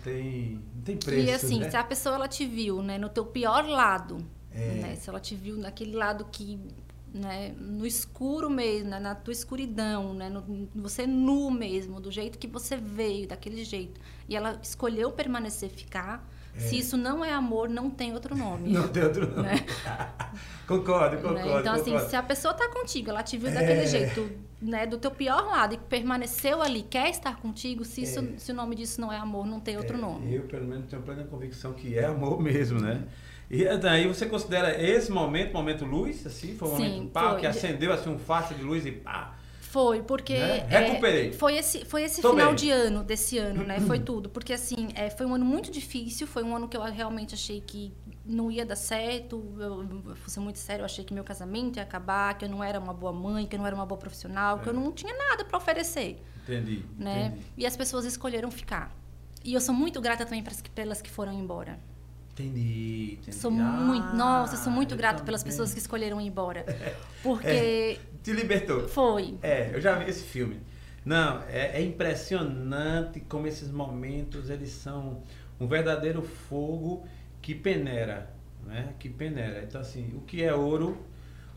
tem, não tem preço, e assim, né? se a pessoa ela te viu, né, no teu pior lado, É. né? Se ela te viu naquele lado que, né, no escuro mesmo, né, na tua escuridão, né, no, você nu mesmo, do jeito que você veio, daquele jeito, e ela escolheu permanecer, ficar. Se isso não é amor, não tem outro nome. Não tem outro nome. Né? concordo, né? concordo. Então, assim, concordo. se a pessoa tá contigo, ela te viu É. daquele jeito, né, do teu pior lado e permaneceu ali, quer estar contigo, se, isso, É. se o nome disso não é amor, não tem outro É, nome. Eu, pelo menos, tenho plena convicção que é amor mesmo, né? E daí você considera esse momento, momento luz, assim? Foi um Sim, momento pá, foi. que acendeu assim um facho de luz e pá. Foi, porque. Né? é, Recuperei. foi esse, foi esse final de ano, desse ano, né? Foi tudo. Porque, assim, é, foi um ano muito difícil. Foi um ano que eu realmente achei que não ia dar certo. Eu, ser muito sério, eu achei que meu casamento ia acabar, que eu não era uma boa mãe, que eu não era uma boa profissional, que eu não tinha nada para oferecer, Entendi. né? Entendi. E as pessoas escolheram ficar. E eu sou muito grata também pelas que foram embora. Entendi, entendi. Sou Ah, muito, nossa, sou muito eu grata pelas pessoas que escolheram ir embora. Porque Te libertou. foi. É, eu já vi esse filme. Não, é, é impressionante como esses momentos eles são um verdadeiro fogo que peneira, né? Que peneira. Então assim, o que é ouro,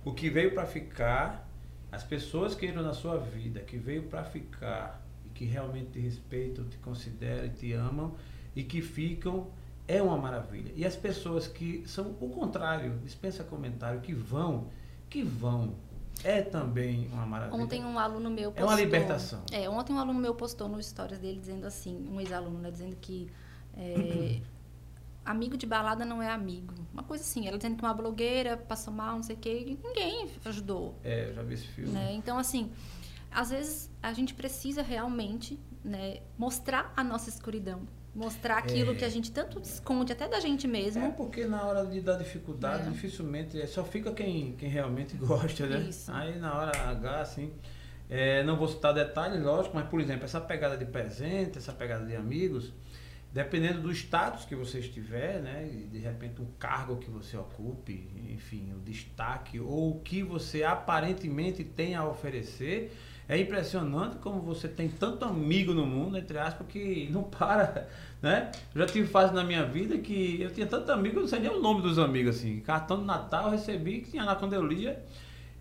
o que veio para ficar, as pessoas que entram na sua vida, que veio para ficar e que realmente te respeitam, te consideram, e te amam e que ficam é uma maravilha. E as pessoas que são o contrário, dispensa comentário, que vão, que vão, é também uma maravilha. Ontem um aluno meu É postou. uma libertação. É, ontem um aluno meu postou no stories dele dizendo assim, um ex-aluno, né, dizendo que é, amigo de balada não é amigo. Uma coisa assim, ela dizendo que uma blogueira passou mal, não sei o quê, e ninguém ajudou. É, eu já vi esse filme. Né? Então, assim, às vezes a gente precisa realmente né, mostrar a nossa escuridão. Mostrar aquilo É. que a gente tanto esconde, até da gente É mesmo. porque na hora de dar dificuldade, É. dificilmente é, só fica quem, quem realmente gosta, né? Isso. Aí na hora H, assim. é, não vou citar detalhes, lógico, mas por exemplo, essa pegada de presente, essa pegada de amigos, dependendo do status que você estiver, né, e de repente um cargo que você ocupe, enfim, o destaque ou o que você aparentemente tem a oferecer, é impressionante como você tem tanto amigo no mundo, entre aspas, que não para, né? Eu já tive fase na minha vida que eu tinha tanto amigo, eu não sei nem o nome dos amigos, assim. Cartão de Natal eu recebi, que tinha lá quando eu lia,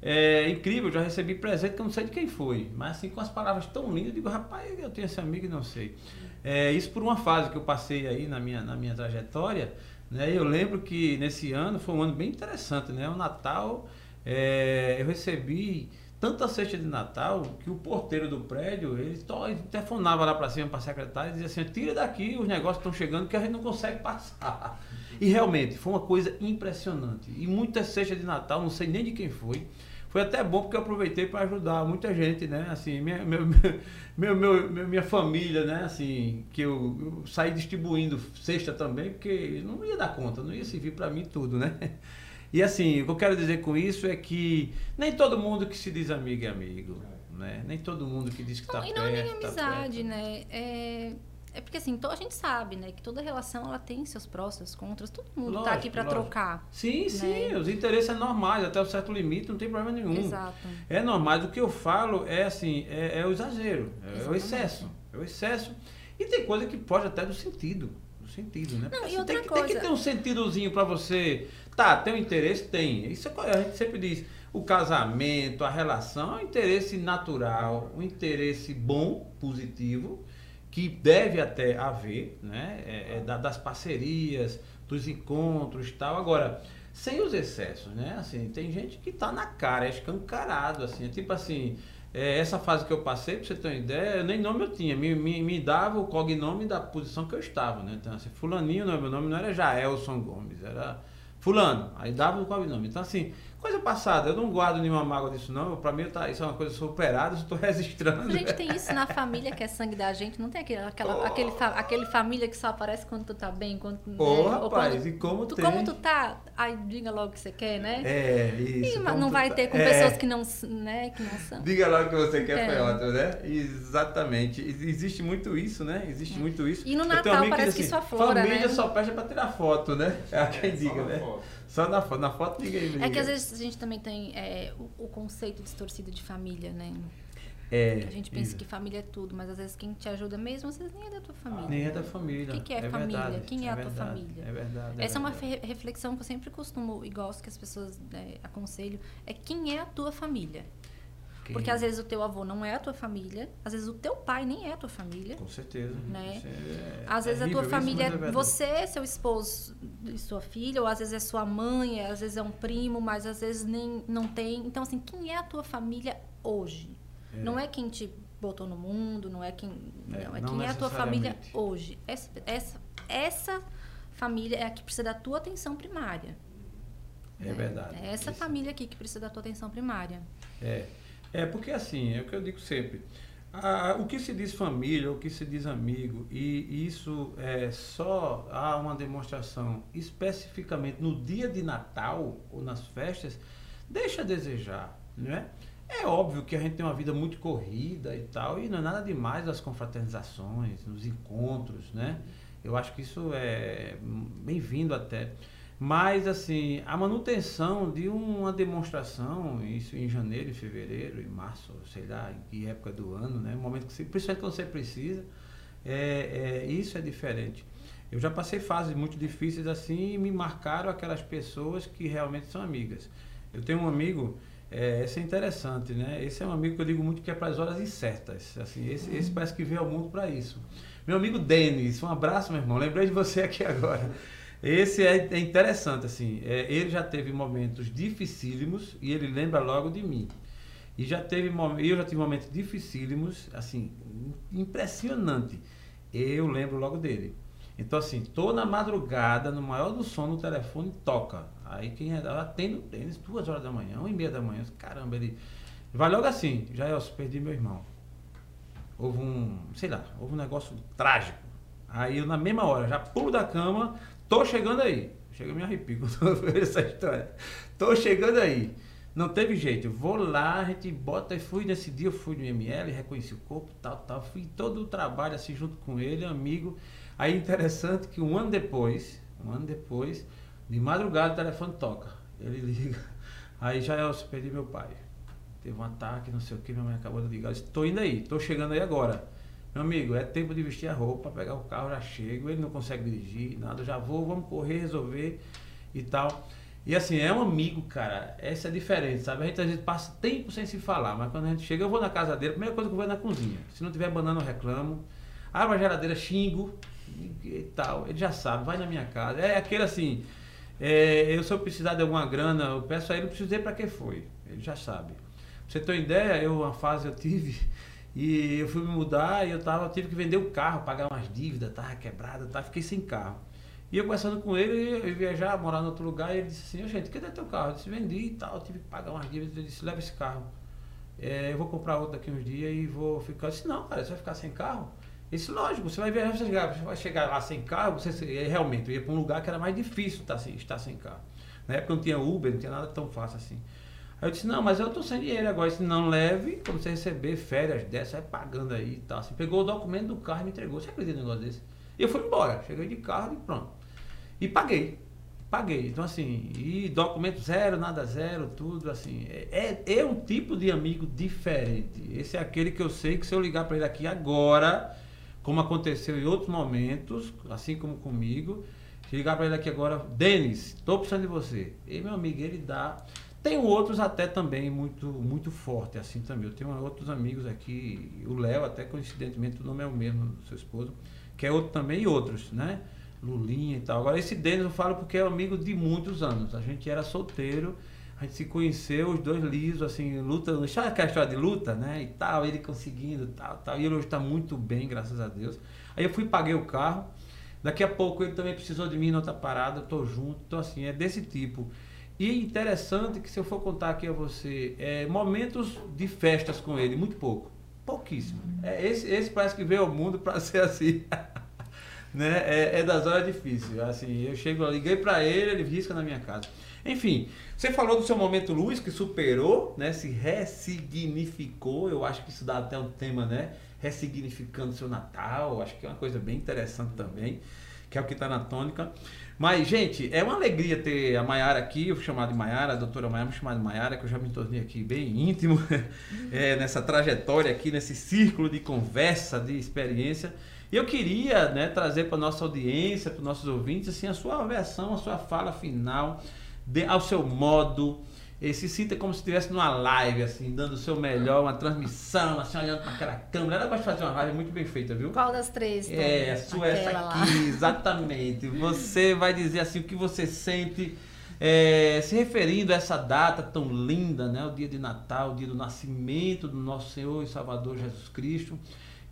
é incrível, já recebi presente que eu não sei de quem foi, mas assim, com as palavras tão lindas, eu digo, rapaz, eu tenho esse amigo e não sei. É, isso por uma fase que eu passei aí na minha, na minha trajetória, né? Eu lembro que nesse ano foi um ano bem interessante, né? O Natal, é, eu recebi tanta cesta de Natal que o porteiro do prédio, ele telefonava lá para cima para a secretária e dizia assim, tira daqui, os negócios estão chegando que a gente não consegue passar. E realmente, foi uma coisa impressionante. E muita cesta de Natal, não sei nem de quem foi, foi até bom porque eu aproveitei para ajudar muita gente, né? Assim, minha, meu, meu, meu, minha família, né? Assim, que eu, eu saí distribuindo cesta também, porque não ia dar conta, não ia servir para mim tudo, né? E assim, o que eu quero dizer com isso é que nem todo mundo que se diz amigo é amigo, né? Nem todo mundo que diz que está perto. E não é nem tá amizade, tá né? É, é porque assim, a gente sabe, né, que toda relação ela tem seus prós, seus contras, todo mundo lógico, tá aqui para trocar. Sim, né? sim, os interesses são normais, até um certo limite, não tem problema nenhum. Exato. É normal, o que eu falo é assim, é, é o exagero, é o excesso, é o excesso. E tem coisa que pode até do sentido, do sentido, né? Não, e outra tem, coisa... tem que ter um sentidozinho para você Tá, tem um interesse? Tem. Isso é, a gente sempre diz. O casamento, a relação é um interesse natural, um interesse bom, positivo, que deve até haver, né? É, é das parcerias, dos encontros tal. Agora, sem os excessos, né? Assim, tem gente que tá na cara, é escancarado, assim. É tipo assim, é, essa fase que eu passei, pra você ter uma ideia, nem nome eu tinha. Me, me, me dava o cognome da posição que eu estava, né? Então, assim, fulaninho, meu nome não era Jaelson Gomes, era fulano. Aí dava o nome. Então, assim, coisa passada, eu não guardo nenhuma mágoa disso, não. Pra mim, tá, isso é uma coisa superada, estou registrando. A gente tem isso na família, que é sangue da gente. Não tem aquele, aquela, oh. aquele, aquele família que só aparece quando tu tá bem, quando tu. Oh, né? rapaz, quando, e como tu, tem? Como tu tá, aí diga logo o que você quer, né? É, isso. E não vai tá. ter com é. pessoas que não, né, que não são. Diga logo o que você quer, é. foi ótimo, né? Exatamente. Existe muito isso, né? Existe é. muito isso. E no Natal parece que, assim, que só flora, família né? só presta pra tirar foto, né? É quem diga, né? Foto. Só na foto. Na foto ninguém liga. É que às vezes a gente também tem é, o, o, conceito distorcido de família, né? É, a gente pensa isso. que família é tudo, mas às vezes quem te ajuda mesmo, às vezes nem é da tua família. Nem é da família. O que, que é, é família? Verdade, quem é, é a verdade, tua família? É verdade. É Essa verdade. é uma reflexão que eu sempre costumo e gosto que as pessoas né, aconselham. É quem é a tua família? Quem? Porque às vezes o teu avô não é a tua família, às vezes o teu pai nem é a tua família. Com certeza. Né? É, às vezes a tua família é você, seu esposo e sua filha, ou às vezes é sua mãe, às vezes é um primo, mas às vezes nem não tem. Então, assim, quem é a tua família hoje? É. Não é quem te botou no mundo, não é quem. É, não, é não quem é a tua família hoje. Essa, essa, essa família é a que precisa da tua atenção primária. É né? verdade. É essa Isso. família aqui que precisa da tua atenção primária. É. É porque assim, é o que eu digo sempre. O que se diz família, o que se diz amigo, e isso é só há uma demonstração especificamente no dia de Natal ou nas festas, deixa a desejar, né? É óbvio que a gente tem uma vida muito corrida e tal, e não é nada demais as confraternizações, nos encontros, né? Eu acho que isso é bem-vindo até. Mas, assim, a manutenção de uma demonstração, isso em janeiro, em fevereiro, em março, sei lá, em que época do ano, né? momento que você, principalmente quando você precisa, é, é, isso é diferente. Eu já passei fases muito difíceis assim e me marcaram aquelas pessoas que realmente são amigas. Eu tenho um amigo é, esse é interessante, né? Esse é um amigo que eu digo muito que é para as horas incertas. Assim, esse, esse parece que veio ao mundo para isso. Meu amigo Denis, um abraço, meu irmão. Lembrei de você aqui agora. Esse é, é interessante, assim. É, ele já teve momentos dificílimos e ele lembra logo de mim. E já teve eu já tive momentos dificílimos, assim, impressionante. Eu lembro logo dele. Então, assim, tô na madrugada, no maior do sono, o telefone toca. Aí quem é, atende o tênis, duas horas da manhã, uma e meia da manhã. Caramba, ele. Vai logo assim, já eu perdi meu irmão. Houve um, sei lá, houve um negócio trágico. Aí eu na mesma hora, já pulo da cama, tô chegando aí. Chega me arrepio quando essa história. Tô chegando aí. Não teve jeito. Vou lá, a gente bota e fui nesse dia, fui no ML, reconheci o corpo, tal, tal. Fui todo o trabalho assim junto com ele, amigo. Aí interessante que um ano depois, um ano depois, de madrugada o telefone toca. Ele liga. Aí já eu perdi meu pai. Teve um ataque, não sei o que, minha mãe acabou de ligar. Tô indo aí, tô chegando aí agora. Meu amigo, é tempo de vestir a roupa, pegar o carro, já chego. Ele não consegue dirigir, nada, já vou, vamos correr, resolver e tal. E assim, é um amigo, cara. Essa é a diferença, sabe? A gente passa tempo sem se falar, mas quando a gente chega, eu vou na casa dele, a primeira coisa que eu vou é na cozinha. Se não tiver banana, eu reclamo. Abro a geladeira, xingo e tal. Ele já sabe, vai na minha casa. É aquele assim, é, eu se eu precisar de alguma grana, eu peço a ele, não preciso dizer para que foi. Ele já sabe. Pra você ter uma ideia, eu uma fase eu tive e eu fui me mudar e eu tava, tive que vender o carro, pagar umas dívidas, tava quebrada, tá, fiquei sem carro. E eu conversando com ele, eu ia viajar, morar em outro lugar, e ele disse assim, gente, cadê teu carro? Eu disse, vendi e tal, tive que pagar umas dívidas, ele disse, leva esse carro. É, eu vou comprar outro daqui uns dias e vou ficar. Eu disse, não, cara, você vai ficar sem carro? Ele disse, lógico, você vai viajar, você, vai chegar lá sem carro, você realmente eu ia para um lugar que era mais difícil estar sem, estar sem carro. Na época não tinha Uber, não tinha nada tão fácil assim. Aí eu disse, não, mas eu tô sem dinheiro agora. Se não leve, quando você receber férias dessas, vai pagando aí e tal. Assim, pegou o documento do carro e me entregou. Você acredita um negócio desse? E eu fui embora. Cheguei de carro e pronto. E paguei. Paguei. Então, assim, e documento zero, nada zero, tudo assim. É, é, é um tipo de amigo diferente. Esse é aquele que eu sei que se eu ligar para ele aqui agora, como aconteceu em outros momentos, assim como comigo, se ligar para ele aqui agora, Denis, estou precisando de você. E meu amigo, ele dá tem outros até também muito, muito forte, assim também. Eu tenho outros amigos aqui, o Léo, até coincidentemente, o nome é o mesmo do seu esposo, que é outro também, e outros, né? Lulinha e tal. Agora, esse Denis eu falo porque é amigo de muitos anos. A gente era solteiro, a gente se conheceu, os dois lisos, assim, luta, sabe aquela história de luta, né? E tal, ele conseguindo, tal, tal. E ele hoje está muito bem, graças a Deus. Aí eu fui paguei o carro. Daqui a pouco ele também precisou de mim na outra parada, eu tô junto. Então, assim, é desse tipo. E interessante que se eu for contar aqui a você, é, momentos de festas com ele, muito pouco. Pouquíssimo. É, esse, esse parece que veio ao mundo para ser assim. né? É, é, das horas difíceis. Assim, eu chego, eu liguei para ele, ele risca na minha casa. Enfim, você falou do seu momento luz que superou, né? Se ressignificou. Eu acho que isso dá até um tema, né? Ressignificando seu Natal. Acho que é uma coisa bem interessante também, que é o que está na tônica. Mas, gente, é uma alegria ter a Maiara aqui, eu fui chamado de Maiara, a doutora Maiara, me chamado de Maiara, que eu já me tornei aqui bem íntimo é, nessa trajetória aqui, nesse círculo de conversa, de experiência. E eu queria né, trazer para a nossa audiência, para os nossos ouvintes, assim, a sua versão, a sua fala final, de, ao seu modo, e se sinta como se estivesse numa live, assim, dando o seu melhor, uma transmissão, assim, olhando para aquela câmera. Ela vai fazer uma live muito bem feita, viu? Qual das três? É, a sua essa aqui, lá. exatamente. Você vai dizer assim o que você sente, é, se referindo a essa data tão linda, né? O dia de Natal, o dia do nascimento do nosso Senhor e Salvador Jesus Cristo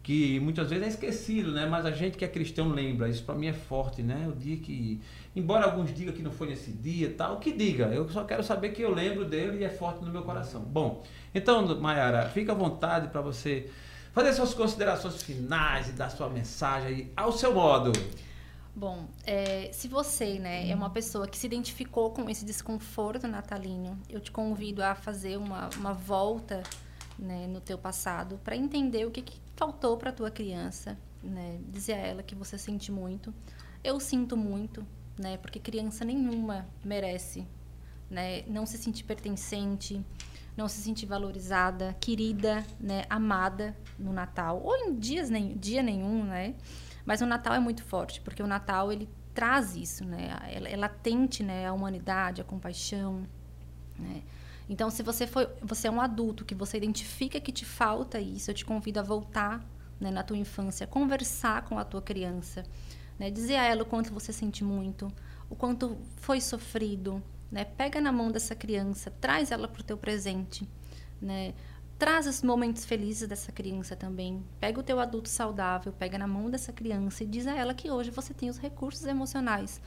que muitas vezes é esquecido, né? Mas a gente que é cristão lembra. Isso para mim é forte, né? O dia que, embora alguns digam que não foi nesse dia, tal, que diga. Eu só quero saber que eu lembro dele e é forte no meu coração. Bom, então, Mayara, fica à vontade para você fazer suas considerações finais e dar sua mensagem aí ao seu modo. Bom, é, se você né, é uma pessoa que se identificou com esse desconforto natalino, eu te convido a fazer uma, uma volta né, no teu passado para entender o que, que faltou para tua criança, né? Dizer a ela que você sente muito. Eu sinto muito, né? Porque criança nenhuma merece, né? Não se sentir pertencente, não se sentir valorizada, querida, né? Amada no Natal ou em dias nem dia nenhum, né? Mas o Natal é muito forte porque o Natal ele traz isso, né? Ela, ela tente, né? A humanidade, a compaixão, né? Então, se você foi, você é um adulto que você identifica que te falta isso, eu te convido a voltar né, na tua infância, conversar com a tua criança, né, dizer a ela o quanto você sente muito, o quanto foi sofrido, né, pega na mão dessa criança, traz ela para o teu presente, né, traz os momentos felizes dessa criança também, pega o teu adulto saudável, pega na mão dessa criança e diz a ela que hoje você tem os recursos emocionais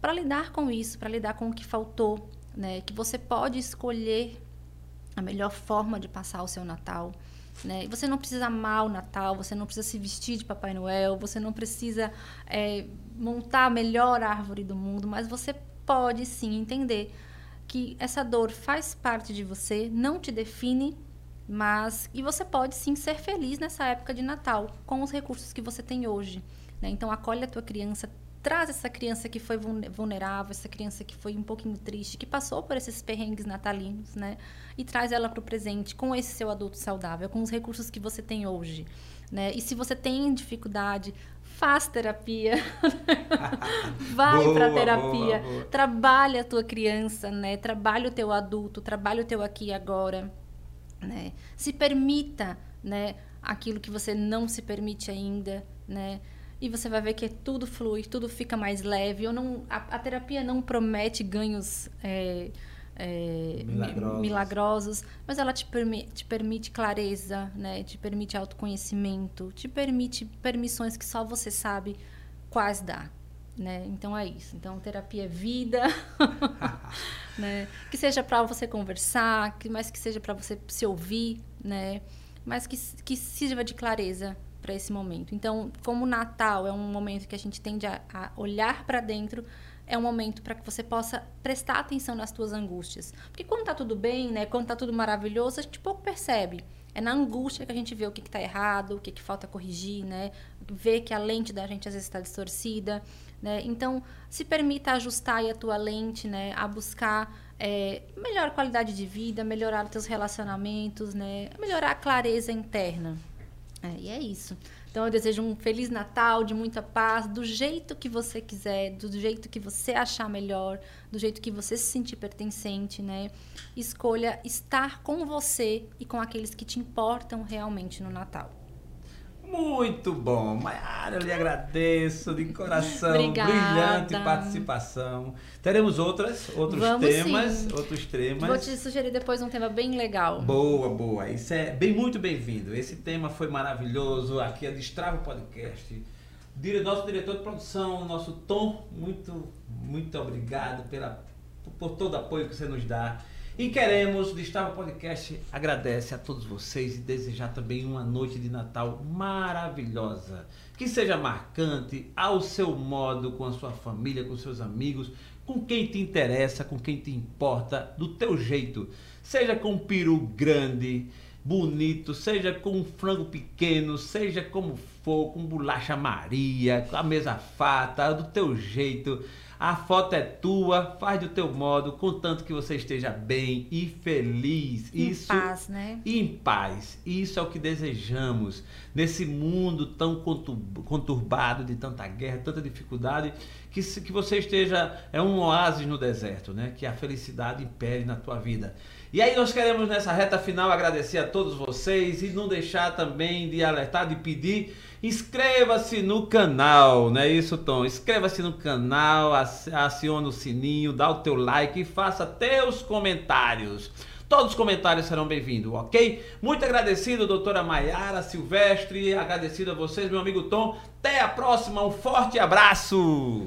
para lidar com isso, para lidar com o que faltou, né? Que você pode escolher a melhor forma de passar o seu Natal. Né? Você não precisa amar o Natal, você não precisa se vestir de Papai Noel, você não precisa é, montar a melhor árvore do mundo, mas você pode sim entender que essa dor faz parte de você, não te define, mas e você pode sim ser feliz nessa época de Natal com os recursos que você tem hoje. Né? Então, acolhe a tua criança, traz essa criança que foi vulnerável, essa criança que foi um pouquinho triste, que passou por esses perrengues natalinos, né? E traz ela para o presente com esse seu adulto saudável, com os recursos que você tem hoje, né? E se você tem dificuldade, faz terapia, vai para terapia, boa, boa. trabalha a tua criança, né? Trabalha o teu adulto, trabalha o teu aqui e agora, né? Se permita, né? Aquilo que você não se permite ainda, né? E você vai ver que tudo flui, tudo fica mais leve. Eu não, a, a terapia não promete ganhos é, é, milagrosos. milagrosos. mas ela te, permi te permite clareza, né? te permite autoconhecimento, te permite permissões que só você sabe quais dar. Né? Então é isso. Então terapia é vida, né? Que seja para você conversar, que mas que seja para você se ouvir, né? Mas que que sirva de clareza para esse momento. Então, como o Natal é um momento que a gente tende a, a olhar para dentro, é um momento para que você possa prestar atenção nas tuas angústias. Porque quando tá tudo bem, né, quando tá tudo maravilhoso, a gente pouco percebe. É na angústia que a gente vê o que está errado, o que, que falta corrigir, né? Vê que a lente da gente às vezes está distorcida, né? Então, se permita ajustar a tua lente, né? A buscar é, melhor qualidade de vida, melhorar os teus relacionamentos, né? Melhorar a clareza interna. É, e é isso. Então eu desejo um feliz Natal, de muita paz, do jeito que você quiser, do jeito que você achar melhor, do jeito que você se sentir pertencente, né? Escolha estar com você e com aqueles que te importam realmente no Natal. Muito bom. Maiara, eu lhe agradeço de coração. Obrigada. Brilhante participação. Teremos outras, outros Vamos temas, sim. outros temas. Vou te sugerir depois um tema bem legal. Boa, boa. Isso é bem muito bem-vindo. Esse tema foi maravilhoso. Aqui é Destrava Podcast. Nosso diretor de produção, nosso Tom, muito, muito obrigado pela, por todo o apoio que você nos dá. E queremos, Destava Podcast agradece a todos vocês e desejar também uma noite de Natal maravilhosa. Que seja marcante ao seu modo, com a sua família, com seus amigos, com quem te interessa, com quem te importa, do teu jeito. Seja com um peru grande, bonito, seja com um frango pequeno, seja como for, com bolacha Maria, com a mesa fata, do teu jeito a foto é tua, faz do teu modo, contanto que você esteja bem e feliz. Em Isso, paz, né? Em paz. Isso é o que desejamos nesse mundo tão conturbado de tanta guerra, tanta dificuldade, que, que você esteja é um oásis no deserto, né? Que a felicidade impere na tua vida. E aí nós queremos nessa reta final agradecer a todos vocês e não deixar também de alertar, de pedir Inscreva-se no canal, não é isso, Tom? Inscreva-se no canal, acione o sininho, dá o teu like e faça teus comentários. Todos os comentários serão bem-vindos, ok? Muito agradecido, doutora Maiara Silvestre, agradecido a vocês, meu amigo Tom. Até a próxima, um forte abraço!